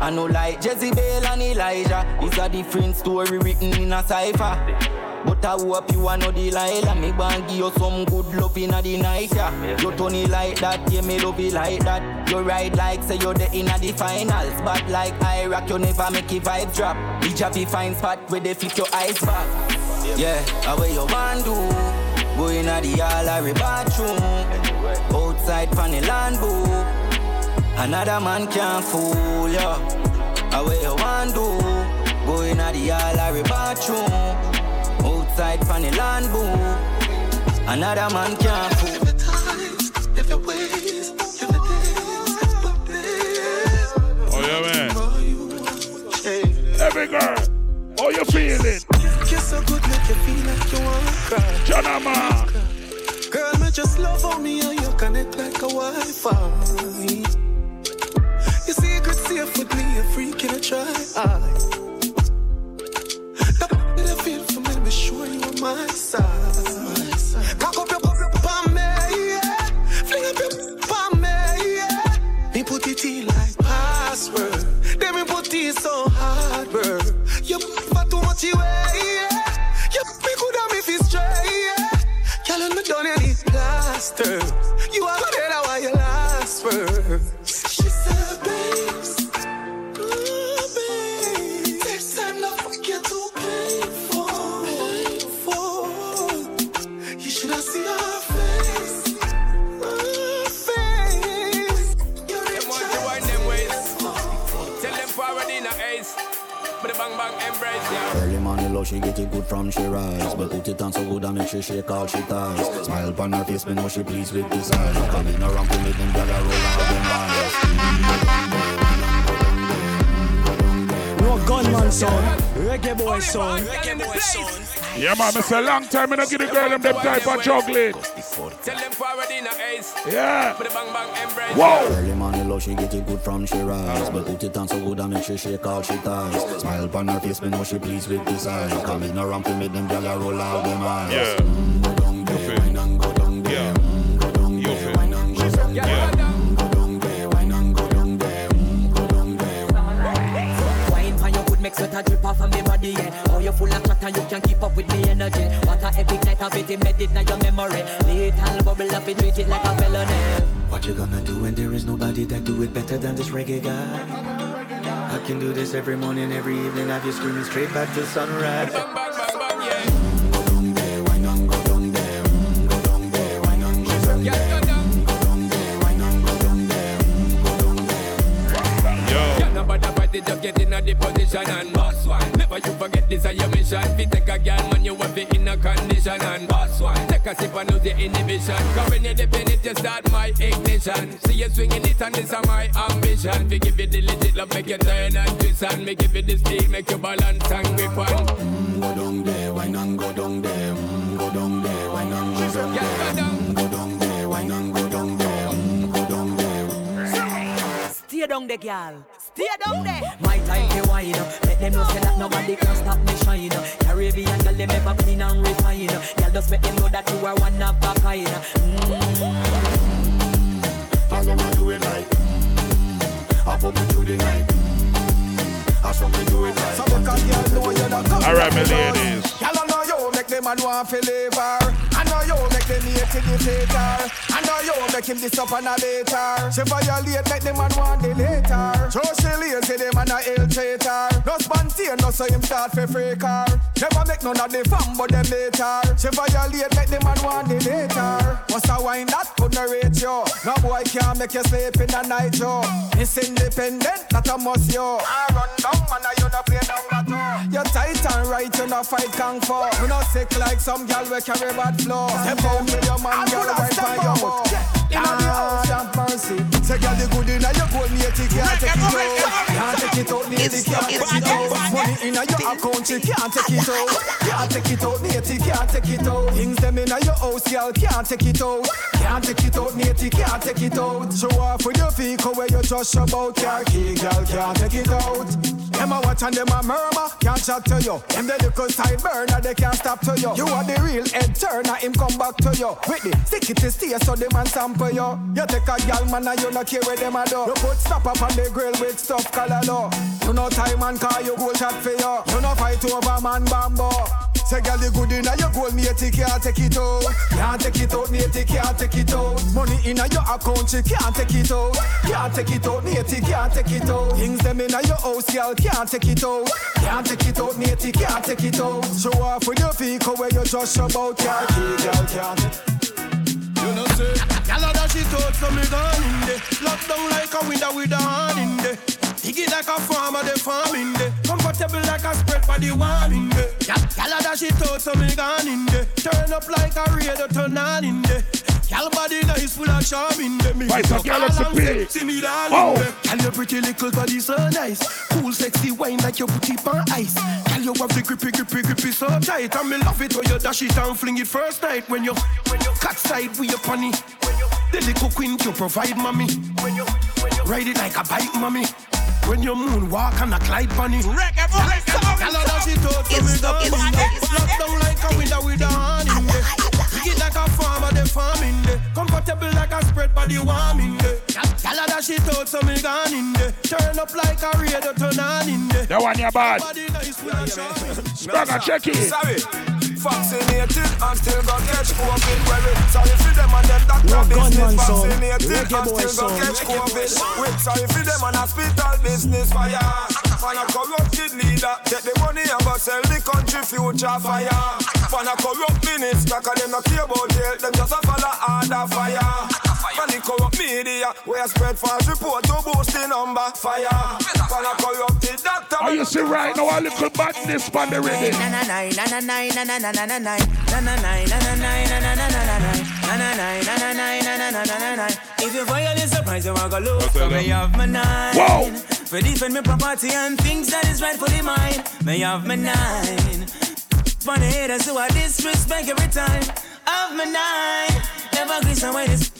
I know like Jezebel and Elijah. It's a different story written in a cipher. But I hope you are no Delilah Me want give you some good love in the night yeah. You turn it like that, yeah me love it like that. You ride like say you're the inna the finals. But like I rock you never make your vibe drop. A fine spot where they fit your eyes back. Yeah, how where you want do? Go inna the all bathroom. Outside pan the land book. Another man can't fool ya. How where you want do? Go inna the all bathroom Outside from the land boom Another man can't fool Oh, yeah, man. Every girl, how you feeling? You're so good, make you feel like you want to cry. Janama. Girl, me just love how me and you connect like a Wi-Fi. Your secret safe with me, a freak in a try. That I feel for me, be sure you on my side. Cock up your, up your palm, me, yeah. Fling up your palm, me, yeah. Me put it in like password. Then me put it so hard, bro. You for too much away, yeah. You me could have me feel straight, yeah. Girl, me done need plaster. A ace. But the bang bang embrace, yeah. Early morning love, she get it good from she rise But put it on so good I make she shake all she ties Smile upon her face, me know she pleased with this eyes Coming around to make them gyal a roll out them eyes No gunman sound, reggae boy sound. Yeah, man, it's a long time I don't give the girl them them type of juggling. Tell them forward in a ace. Yeah. But the bang bang embrace. Whoa. Early morning love, she get it good from she rise But put it on so good I make she shake all she ties Smile upon her face, me know she pleased with this eyes Coming around to make them gyal a roll out them eyes Yeah. Mm, make sweat a drip off of me body, yeah. Oh, you full of you can keep up with me energy. What a epic night of it embedded in your memory. Little bubble it treat it like a felony. What you gonna do when there is nobody that do it better than this reggae guy? I can do this every morning, every evening, have you screaming straight back to sunrise. It, just get in a the position and boss one. Never you forget this is your mission. Fi take a girl, man, you want fi in a condition and boss one. Take a sip and lose the inhibition. Cause when you dip in it, you start my ignition. See you swinging it and this is my ambition. We give you the legit love, make you turn and twist and me give you the steel, make you balance and grip on. Go down there, why not go down there? Stay down there, girl. Stay down there. My time to wine. Let them know say that nobody can stop me shine. Caribbean girl, them ever clean and refine. Girl, just make them know that you are one of a kind. Mm. All I'ma do it like mm, I pop it through the night I saw me do it like So because you know you're not coming All right, my ladies. Y'all know you make them man want to live her. I know you make them hate to defeat her. I know you make him this up and a later. She violate make them man want the later. So she lazy them man a ill traitor. No spontaneous so him start for freak her. Never make none of the fun but them later. She violate make them man want the later. What's a wine that could not rate you? No boy can't make you sleep in the night yo. It's independent, that a must yo. I run down man a you no play down at all. You tight and right, you no fight kung fu. You no sick like some gal we carry bad flow. Step out with your man, girl, right by your butt. Inna the house, have mercy. Say, girl, the good inna your gold, me take can't take it out. Can't take it out, me can't take it out. Money inna your account, she can't take it out. Can't take it out, me can't take it out. Things them inna your house, girl, can't take it out. Can't take it out, me can't take it out. Show off with your vehicle where you just about car key, girl, can't take it out. Them a watch and them a murmur, can't chat to you. Them the little side burner, they can't stop to you. You are the real head turner, him come back to you. With the stick it to stay so the man sample you. You take a gal man and you not care where them a do. You put stop up on the grill with stuff color low. You know time and call you go chat for you. You know fight over man bamboo. Say girl you good inna your gold, matey can't take it out. Can't take it out, matey can't take it out. Money inna your account, she can't take it out. Can't take it out, matey can't take it out. Things them inna your house, girl can't take it out. Can't take it out, matey can't take it out. Show off with your vehicle where you just about car key, girl can't. You know say, gyal a dash it out so me gone in there. Lock down like a window with a hand in there. Dig it like a farmer, the farming there. Comfortable like a spread for the warming there. Gyal a dash it out so me gone in there. Turn up like a radio, turn on in there. Gyal body nice, full of charm in there. Me Right, Galaxy all and. See me Oh. darling there. Gyal your pretty little body so nice. Cool, sexy wine like you put it on ice. Gyal you have the grippy, grippy, grippy so tight. And me love it when you dash it and fling it first night. When you, when you cut side with your punny. The little queen you provide, mommy. When you, when you ride it like a bike, mommy. When you moon walk on a glide bunny. Reggae, Gyal a dash it out so me darling there. Lock down like a window with a hand in there. Dig it like a farmer, the farming there. Comfortable like a spread body warming there. Gyal a dash it out so me gone in there. Turn up like a radio, turn on in there. That one you bad. Body nice, full of charm. Spragga, check it. Sorry. Vaccinated and still got catch COVID. Well, sorry for them and them doctor business. Vaccinated and still got catch COVID. Wait, sorry for them and hospital business fire. For a corrupted leader, take the money and go sell the country future fire. For a corrupt minister, cause them not care about jail, them just a follow order fire. For the corrupt media, where spread false report to boost the number fire. For a corrupted doctor, Are you see right now a little badness on the rhythm? If you violate surprise, you want to look for me have my nine. Whoa. For defend my property and things that is rightfully mine. May have my nine. For the haters who I disrespect every time. Have my nine. Never agree some way this.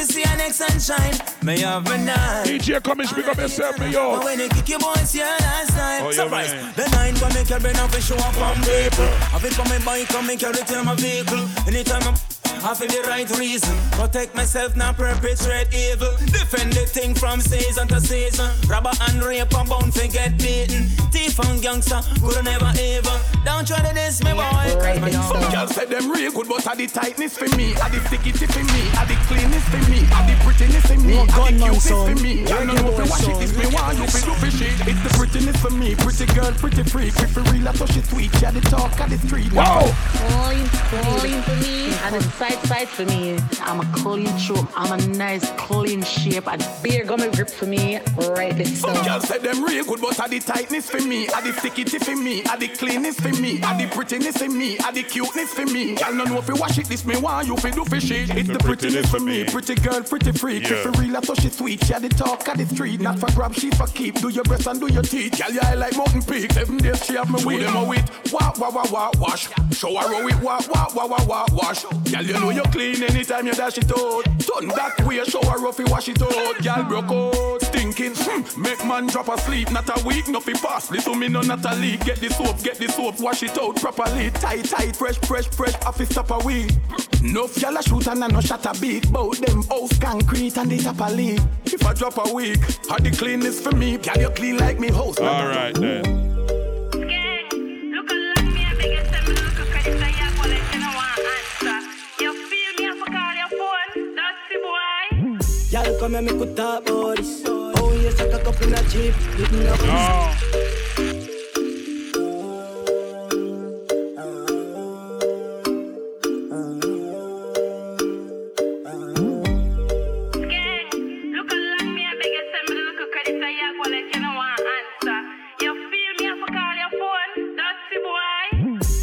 You see an next sunshine, may have my nine. DJ, come and speak up yourself, me But yo. when they kick your boys here last time, Oh, surprise. man. The nine for me carry up and show up on people. Have it for me bike and carry in my vehicle. Anytime I'm I for the right reason. Protect myself, not perpetrate evil. Defend the thing from season to season. Robber and rape and bound to get beaten. Thief and gangster, could never ever. Don't try to diss me, boy. Cause my Some girl say them real good, but are the tightness for me, are the stickity for me, are the cleanness for me, are the prettiness for me, No are the gunman cuteness for son. me. Girl, no know if you wash it, this me want you fi do shit. It's the prettiness for me, pretty girl, pretty freak. If you real, I so she sweet. Yeah, the talk of the street. Wow. Clean, clean for me, and a sight, sight for me. I'm a clean throat, I'm a nice, clean shape, a beer gummy grip for me, right this Some girls say them real good, but are the tightness for me, are the stickity for me, are the cleanness for me, are the prettiness for me, are the cuteness for me. Girl, no know if you wash it, this me want you fi do fi shit. It's the prettiness for me, pretty girl, pretty freak. If you real, I so she sweet. Yeah, the talk of the street, not for grab, she for keep. Do your breast and do your teeth. Girl, yeah, I like mountain peak. Seven days she have me with them a wit. Wah wah wah wah wash. Show her how it wah wah wah wah wah wash. Girl, you know you clean anytime you dash it out. Turn that way, show her how wash it out. Girl, broke out, stinking. Hmm. Make man drop asleep, not a week, nothing fast. Listen me no not a leak. Get the soap, get the soap, wash it out properly. Tight, tight, fresh, fresh, fresh. Off it stop a week. No gyal a shoot and I no shot a beat. Bout them house concrete and they tap a leak. If I drop a week, how the cleanness for me? Girl, you clean like me house. All right then. Come could talk about this. Oh, yes, I cock up in a jeep. Getting up.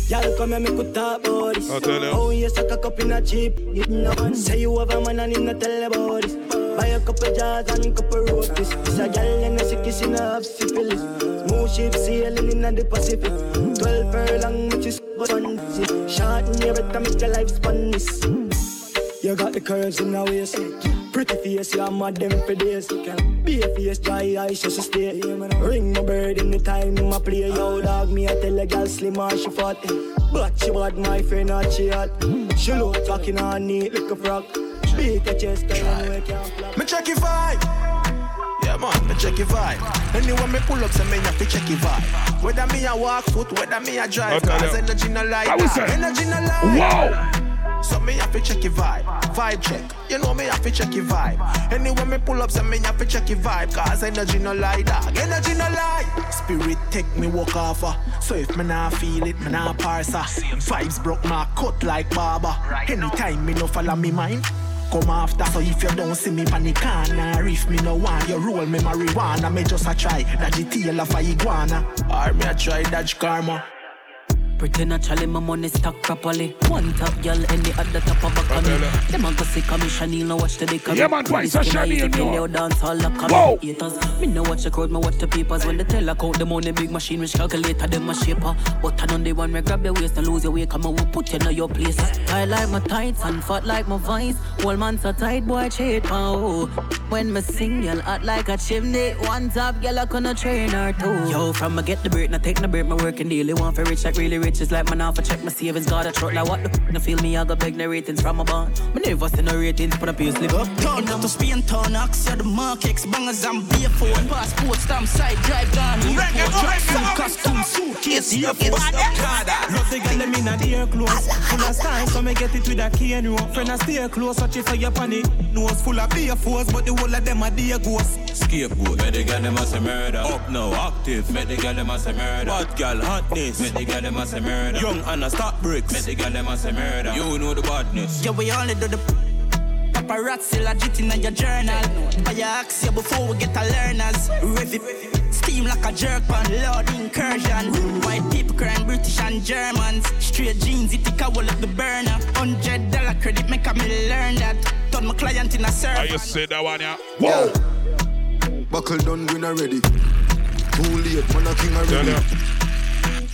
Y'all come me could talk about this. I tell you. Oh, yes, I cock up in a jeep. Getting up. Say you have a man and him not tell about. Buy a couple jars and couple rotis. This a gal and a sick kissing have syphilis. Smooth ship sailing in the Pacific. Twelve furlong, which is one. Short in your breath, make your life span this. You got the curves in the waist. Pretty face, you mad them for days. Be a face, dry eyes, just stay. Ring my bird in the time, my play. Yo, dog, me, I tell a girl slim or she fat. But she bad, my friend, not she hot. She look talking on neat, like a frog. Beat your chest, and you know you can't flop. Me check your vibe. Yeah, man, me check your vibe. Anyway, me pull up, say me have to check your vibe. Whether me a walk foot, whether me a drive, Okay, cause yeah. energy no like How we that. Energy no like Wow. So me have to check your vibe, vibe check. You know me have to check your vibe. Anyway, me pull up, say me have to check your vibe, cause energy no lie, dog. Energy no lie. Spirit take me walk off, uh. so if me nah feel it, me nah parse. uh. Vibes broke my cut like barber. Anytime me no follow me mind. Come after, so if you don't see me panic If me no want you roll me marijuana. Me just a try dodge the tail of a iguana. Or me a try dodge karma Pretty naturally, my money stack properly. One top girl, any other top of back on me. Them a go see commission, you know watch the dick Yeah, man, why so shiny, you know? dance all the Whoa. haters. Me no watch the crowd, me watch the papers. When they tell account the money, big machine, which calculator, them a shaper. But I know they want me grab your waist and lose your way, come on, we put you in your place. I like my tights and fat like my vice. Whole man so tight, boy, cheat, oh. When me sing, girl, hot like a chimney. One top, girl, I couldn't train her too. Yo, from me get the break, now take the break, my working daily. Want for rich, like really rich, it's like man off, I check my savings, got a truck, like what the f- no feel me, I got beg the ratings from a bond. Me never see no ratings, but I pay slip. Turn up to Spain town, Ox, the markets, bangers and barefoot. Passport, stamp, side, drive down. Airport, track suit, costume, suitcase, airport. Love the girl, them in a dear clothes. Full of style, so me get it with a cane rope. Friend, I stay close, watch it for your panic. Nose full of beer force, but the whole of them are dear ghosts. Scapegoat. Make the girl them a say murder. Up now, active. Make the girl them a say murder. Bad girl, hotness. Make the girl them a say murder. Young Anna, stop bricks. Make the girl them a say murder. You know the badness. Yeah, we only do the paparazzi legit in your journal. But you ask you before we get a learners. Rev it, steam like a jerk on Lord incursion. White people crying British and Germans. Straight jeans, it take a wall of the burner. Hundred dollar credit, make a me learn that. Turn my client in a How server. you say that one, yeah? Whoa. Buckle done, win already. Too late, man, a king already. Millie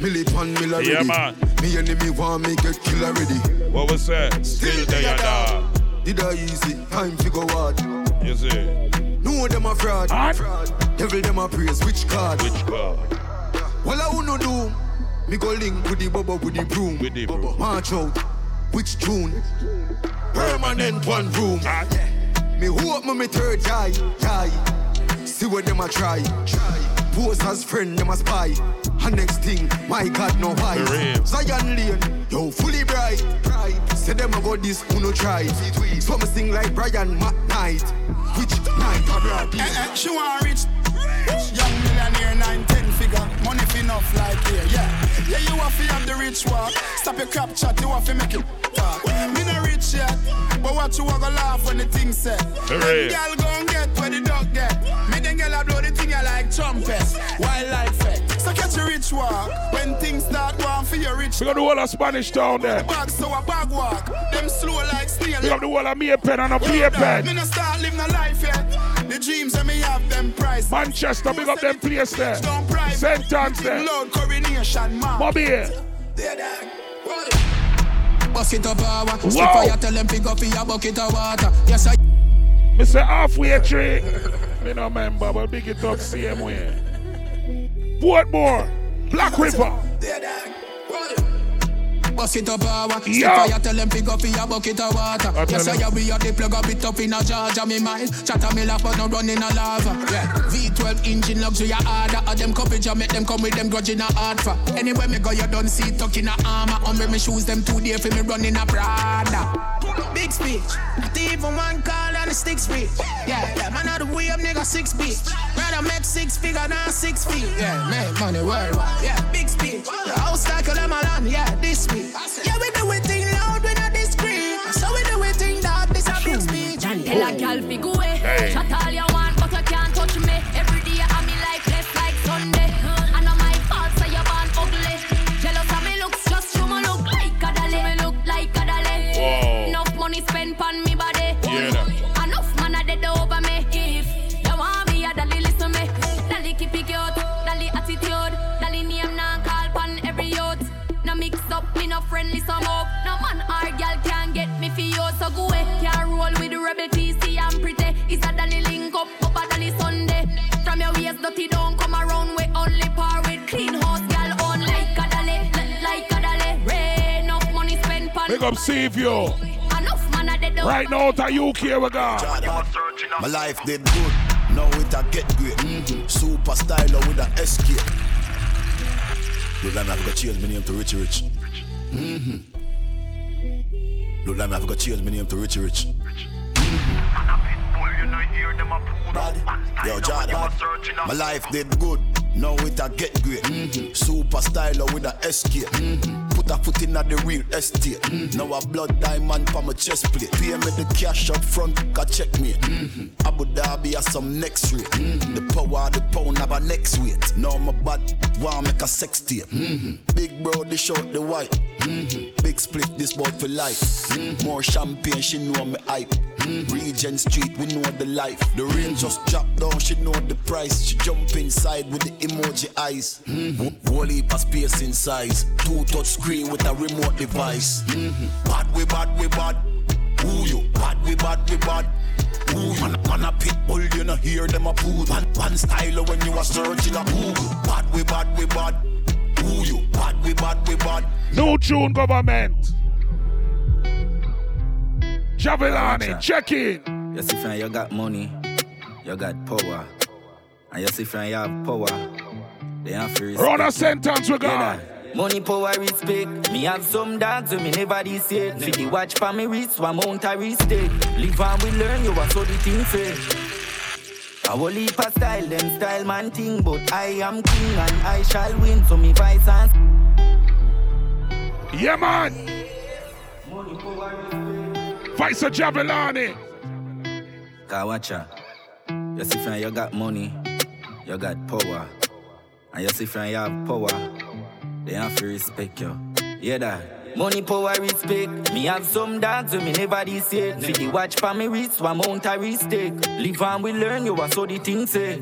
pan mill already. Yeah, man. Me enemy want me get kill already. What was that? Still there, yeah, dog. Did I easy? Time to go hard. You see? No one them a fraud. fraud. Devil them a praise. Which card? Which card? Well I wanna do. Me go link with the bubble with the broom. With the broom. March out. Which tune? Permanent one room. Me hope me me third eye, eye. See what them a try, try. Pose as friend, them a spy. And next thing, my God, no why. Zion Lane, yo, fully bright. Say them about this, who no try. So me sing like Brian McKnight. Which night I brought Eh, eh, she want rich. Young millionaire, nine, ten figure. Money fi enough like here, yeah. Yeah, you want fi have the rich walk. Stop your crap chat, you want fi make it talk. Me no rich yet, but what you want to laugh when the thing set. Hooray. Girl go and get where the dog get. Me then girl I blow the thing I like trumpets. Wildlife effect. So catch a rich walk. When things start going for your rich We got the whole of Spanish town there. bag, so a bag walk. Them slow like snail. We got the whole of me a pen and a play pen. Me no start living a life yet. The dreams that me have them price. Manchester, big up them place there. Sentence there. Lord coronation, man. Bobby here. It up ah, power. Fire, tell them pick up your bucket of water. Yes, I. Say halfway tree. Me no remember, but big it up same way. Portmore, Black River. Bust it up power. Stick Yo. fire, tell them pick up your bucket of water. I Yes, I we are the plug up it up in a Georgia, me mind. Chatter me laugh, but no running a lava. Yeah. V12 engine luxury harder. Of them coverage, I make them come with them grudge in a hard for. Anywhere me go, you don't see tuck in a armor. On me, me shoes them two day for me running a Prada. Big speech. Not even one call on the stick speech. Yeah, yeah, man, out the way up, nigga, six feet. Rather make six figure than six feet. Yeah, make money worldwide. Yeah, big speech. The house like a lemon. Yeah, this week. Yeah, we do it thing loud, we not discreet. So we do it thing that this a big speech. Tell a gal up Savior. Enough a dead over Right now, to UK we got. My life did good, now it a get great. Mm-hmm. Super styler with an escape. Look like me have got change my name to Richie Rich. Mm-hmm. Look like me have got change my name to Richie Rich. Yo, Jordan, my life did good. Now it a get great. Mm-hmm. Super styler with an escape. Mm-hmm. Put a foot in at the real estate. Mm-hmm. Now a blood diamond for my chest plate. Pay me the cash up front, can check me. Mm-hmm. Abu Dhabi has some next rate. Mm-hmm. The power the pound have a next weight. Now my bad want make a sex tape. Mm-hmm. Big bro, they short the white. Mm-hmm. Big split, this boy for life. Mm-hmm. More champagne, she know me hype. Mm-hmm. Regent Street, we know the life. The rain just drop down, she know the price. She jump inside with the emoji eyes. Mm-hmm. Whole heap of space in size. Two touch screen with a remote device. Mm-hmm. Bad we bad we bad. Who you? Bad we bad we bad. Ooh, man, man a pit bull, you know hear them a poo. One, one style when you a searching a Google. Bad we bad we bad. Who you? Bad we bad we bad. No tune government. Javelani, check in. You see, friend, you got money, you got power. And you see, friend, you have power. They have free Run a sentence we got. Money, power, respect. Me have some dogs when me never this yet. See the watch for me wrist, one mount respect. Live and we learn, you are so the thing fair. I will leave a style, them style man thing, but I am king and I shall win. So me vice and Yeah, man. Vice Javelani. Kawacha. You see, friend, you got money, you got power. And you see, friend, you have power. They have to respect you. Yeah, that. Money, power, respect. Me have some dogs when me never this yet. See the watch for me wrist, one mount I respect. Live and we learn, you are so the thing say.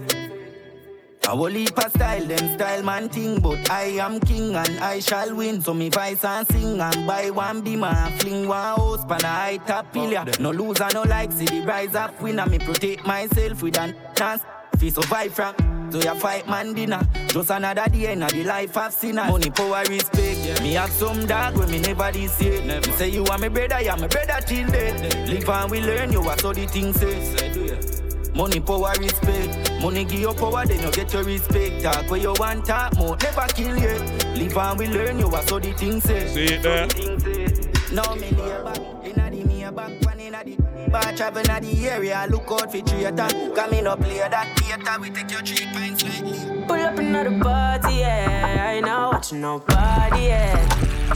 I will leap a style, them style man thing, but I am king and I shall win. So me vice and sing and buy one beamer and fling one house pan a high top pillar. No loser, no like, see the rise up winner. Me protect myself with an dance. Fi survive from So you fight man dinner. Just another day in the life of sinner. Money, power, respect. Me have some dog when me never this year. Me say you are my brother, you are my brother till death. Live and we learn you what so the thing says. Money, power, respect. Money give you power, then you get your respect. Talk where you want talk more, never kill you. Live and we learn you what so the thing says. See it there? Now me near back, inna the near back, one inna the bar travel inna the area. Look out for traitor. Come in up play that theater. We take your three pints lightly. Pull up another party, yeah. I ain't not watching nobody, yeah.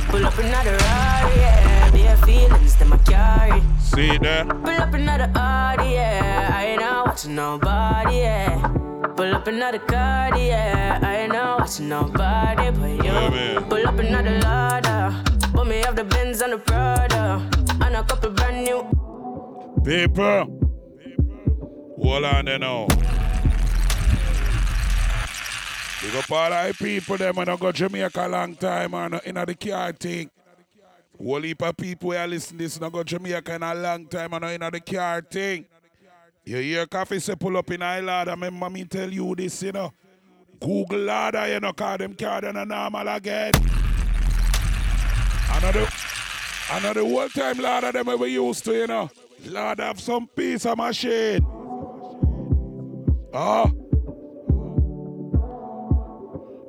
Pull up another Rari, yeah. Bare feelings that my carry. See there? Pull up another Audi, yeah. I ain't not watching nobody, yeah. Pull up another card, yeah. I ain't not watching nobody but you. Yeah, man. Pull up another Lada. But me have the Benz and the Prada. And a couple brand new. People. Hold on there now. Big up all our people them I go Jamaica a long time and in the car thing. Whole heap of people who listen this I go Jamaica in a long time and in the car thing. You hear coffee say pull up in Island. I remember me tell you this, you know. Google ladder, you know, call them card and a normal again. Another another whole time ladder them we used to, you know. Lord have some piece of machine. Ah.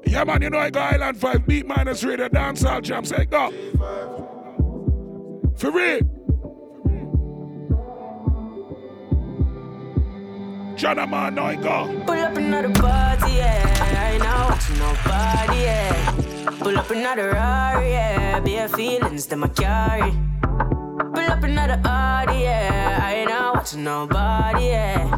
Yeah, man, you know I got Island 5 beat minus radio dancehall jam. Say go. For real. John man, now I go. Pull up another party, yeah. I ain't not watching nobody, yeah. Pull up another Rari, yeah. Bare feelings that my carry. Pull up another Audi, yeah. I ain't not watching nobody, yeah.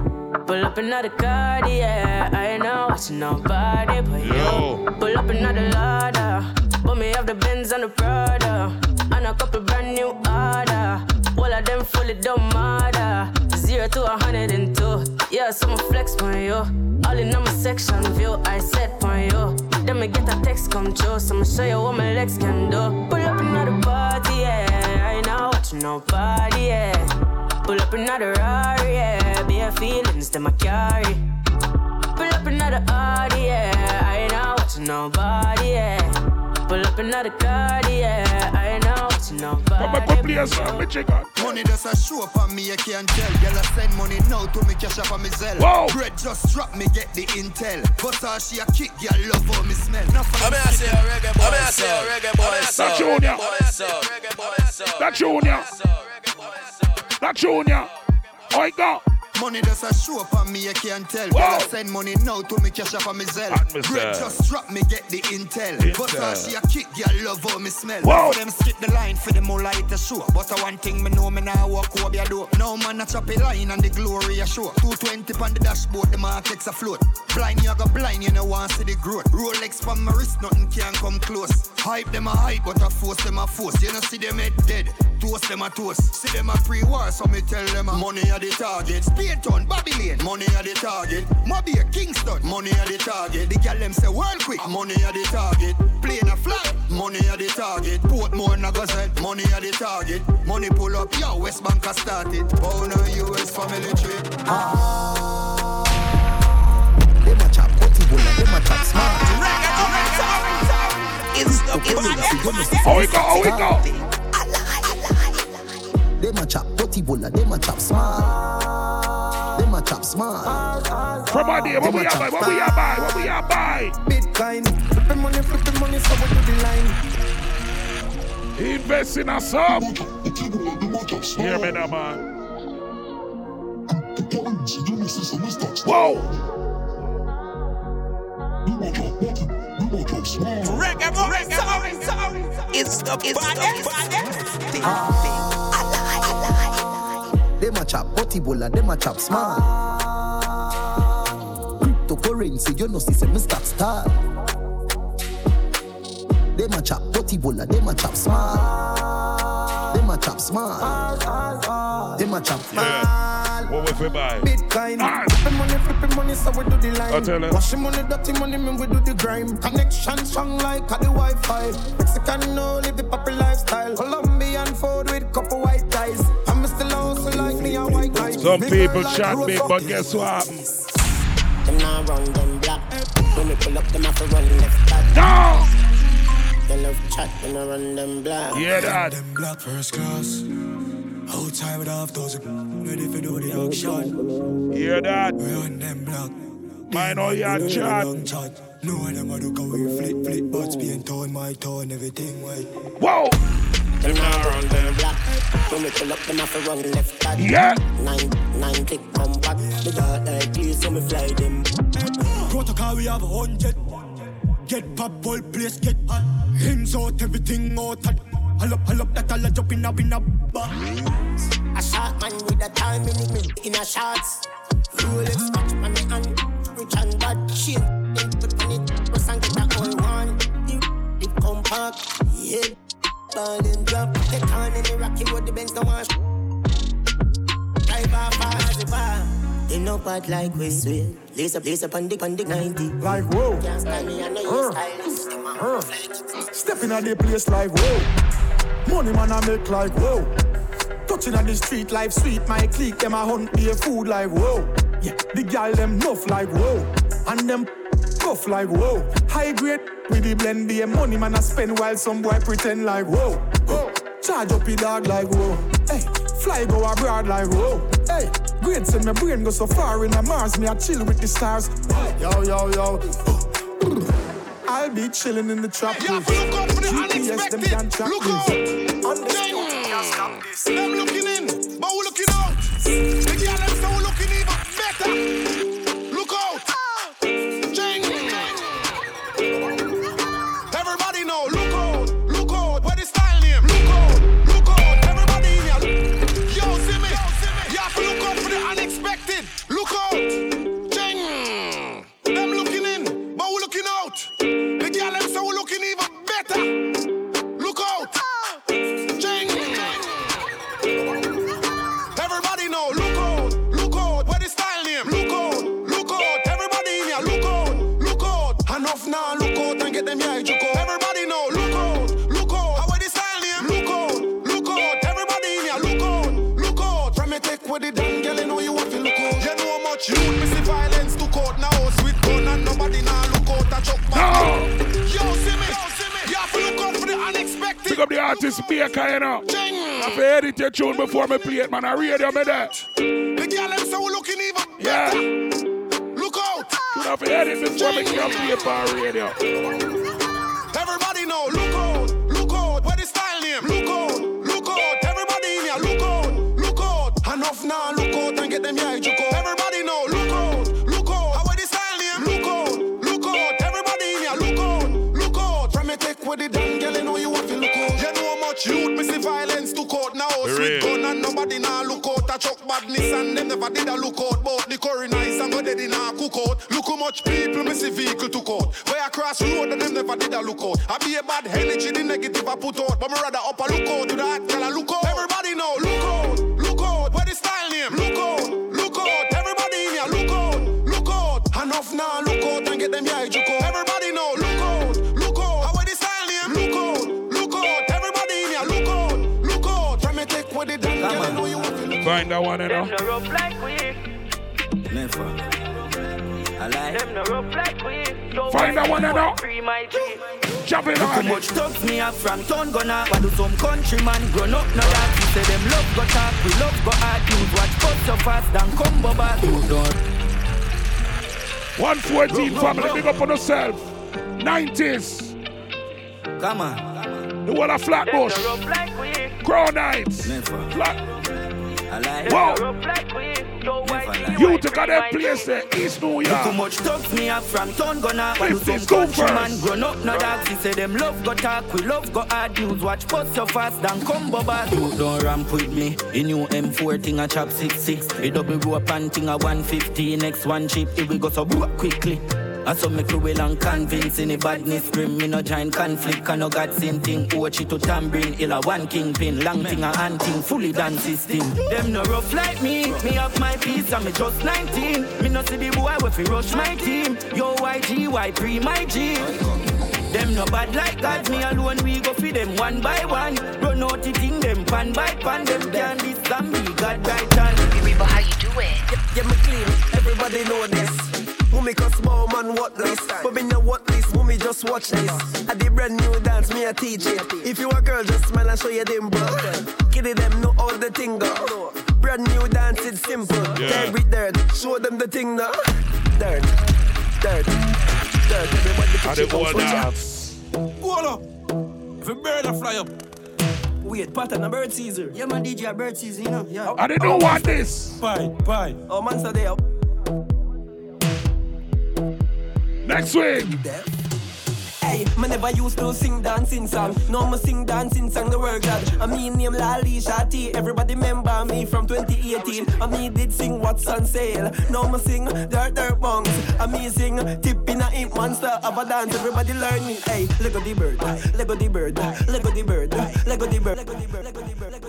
Pull up another card, yeah. I ain't not watching nobody but you. Pull up another Lada. But me have the Benz and the Prada. And a couple brand new order. All of them fully don't matter. Zero to a hundred and two. Yeah, so I'ma flex on you. All in on my section view, I set on you. Then me get a text come true, so I'ma show you what my legs can do. Pull up another party, yeah. I ain't not watching nobody, yeah. Pull up another Rari, yeah. Bare feelings that my carry. Pull up another Audi, yeah. I ain't not watching nobody, yeah. Pull up another card, yeah. I ain't not watching nobody. Money does a show up on me, I can't tell. Girl, I send money now to me cash up on me Zelle. Whoa. Bread just drop me, get the intel. But how she a kick, girl, love how me smell. Now for I mean, I say a reggae boy, I mean, I say a reggae boy, That Junior. That Junior. That Junior. I go. Money does a show up on me, I can't tell. Girl, I send money now to me cash up on me Zelle. me Bread just drop me, get the intel. But how Intel. she a kick, girl, love how me smell. For them skip the line for the more light a show. But I one thing me know me now walk over your door. Now man a chop a line and the glory a show. 220 on the dashboard, the markets afloat. Blind you go blind, you know want see the growth. Rolex from my wrist, nothing can come close. Hype them a hype, but I force them a force. You know see them head dead. Toast them a toast. See them a pre-war, so me tell them a money are the target. Spearton, Babylon, money are the target. Mobile, Kingston, money are the target. The gal them say world quick, uh, money are the target. Playing a flag, money are the target. Portmore, Nagazette, money are the target. Money pull up, yo, West Bank has started. Oh no, US family tree. Ah. Them a chop cutty bulla, them a chop smart. It's the How we go, how we go? Them a chop cutty bulla, them a chop smart. Them chop smart. From our day, what we are buy, what we are buy, what we are buy. Bitcoin, flipping money, flipping money, so we do the line. Invest in a sub. Hear me now, man. Whoa. Reggae boy, sorry, sorry. It's the Them a chop cutty bulla, them a chop smart. Cryptocurrency, you know, see, me start start. Them a chop cutty bulla, them a chop smart. Them a chop smart. Them a chop Yeah. What we fi buy? Bitcoin, flipping money, flipping money, so we do the line. I tell you. Washing money, dirty money, man, we do the grime. Connection strong like a the Wi-Fi. Mexican no live the poppy lifestyle. Colombian food with couple white ties. Some Big people girl like chat big, but guess what happens? Them now run them black. When we pull up, them have to run left back. No. They love chat, them a run them black. Yeah, that. Them black first class. Outside with half dozen. Ready for do the action. Hear that? We on them black. I know you Ready chat. Long chat. No one them a look how we flip, flip, but being tone, my tone, everything white. Whoa! Them now run them black. When we pull up, them have to run left back. Yeah. Nine, nine click come back. The dark like please, so me fly them. Protocol we have a hundred. Get pop whole place get hot. Hands out everything out. hot. Hull up, hull up that all a jump in a in a. A shot man with a time in me in a shots. Rolex watch on me hand. Rich and bad shit. Yeah. Ball and drop. Take on in the rocky road. The Benz don't wash. Drive off fast bar. They know bad like we swear. Lace up, lace up on the, on the 90. Like whoa. Can't style me, I know you stylist. Them a Uh, Stepping at the place like whoa. Money man I make like whoa. Touching on the street life sweet. My clique them a hunt be a food like whoa. Yeah, the gal them nuff like whoa. And them puff like whoa. High grade with the blend a money man I spend while some boy pretend like whoa. whoa. Charge up the dog like whoa. Hey, fly go abroad like whoa. Hey, great send my brain go so far in a Mars. Me I chill with the stars. Yo yo yo. I'll be chilling in the trap. Yeah, look out for the GPS them unexpected. can track Look this. out. Dang. Them looking in, but we looking out. The girl them say we looking even better. Them yeah, you go. Everybody know, look out, look out. What the style name? Look out, look out. Everybody in here, look out, look out. From me take with the damn girl, you know you want to look out. You know how much you me see violence to court now. Sweet gun and nobody now look out a chuck back. Yo, see me, yo, see me. You have to look out for the unexpected. Pick up the artist Baker, you know. I have edit your tune before me play it, man. I radio me that. The girl them we looking even Yeah. Look out. Should have edit before me play it on radio. Get them yeah, you go. Everybody know, look out, look out. What the style name? Look out, look out. Everybody in here, look out, look out. From me take with the damn girl, you know you want to look out. You know how much youth me see violence to court now. Sweet gun and nobody now look out. A chuck badness and them never did a look out. But the curry nice and go dead in a cook out. Look how much people me see vehicle to court. Where I cross road and them never did a look out. I be a bad energy, the negative I put out. But me rather up a look out to that girl a look out. Everybody Find that one, you know. Them no rough like we. Never. I like. Them no rough like we. Don't Find that one, you know. Free my G. Chop it Look how on. much thugs me have from town gonna But do some countryman grown up no that We say them love go talk, we love go hard News watch cut so fast than combo back You don't 114 family, big up on yourself. 90s. Come on. The one of Flatbush. Them like. Crown Heights. Never. Flat. I like. Whoa. Them no rough like we. Don't Never white like. You took a that place there, East New Look how York. much thugs me up from town gonna But do 50 some school countryman grown up no that We say them love go talk, we love go hard News watch post so fast than combo back You don't ramp with me The new M4 thing a chop 66 The double rope and thing a 150 Next one chip, it will go so boop quickly I saw me cruel and convince Any badness scream, me no join conflict Can no God same thing, Ochi to tambourine Illa one kingpin, long thing a hunting Fully done system Them no rough like me, me have my peace And me just 19 Me no see the boy if he rush my team Yo YG, why pre my G them no bad like God, me alone we go feed them one by one. Run out the thing, them pan by pan, them can this and me God right hand. Reba, how you doing? Yeah, me clean, everybody know this. Who me me cause more man what this. But me know what this, mommy just watch this. I did brand new dance, me a teach it. If you a girl, just smile and show you them bro. Kitty them know all the thing go. Brand new dance, it's simple. Yeah. Dirt dirt, show them the thing now. Dirt, dirt, dirt. Everybody How put they your go on up. If a bird a fly up. Wait, pattern a bird Caesar. Yeah, man, DJ a bird Caesar, you know. Yeah. I didn't know what this. Bye, bye. Oh, man, so they Next week. Hey, me never used to sing dancing song. No, me sing dancing song, the word God. I mean, name Lali Shati. Everybody remember me from 2018. I me did sing What's on Sale. No, me sing Dirt Dirt Bongs. I me sing Tip in a Imp Monster of a dance. Everybody. Hey, Lego the bird, Lego the bird, Lego the bird, Lego the bird, Lego the bird, Lego the bird, Lego the bird.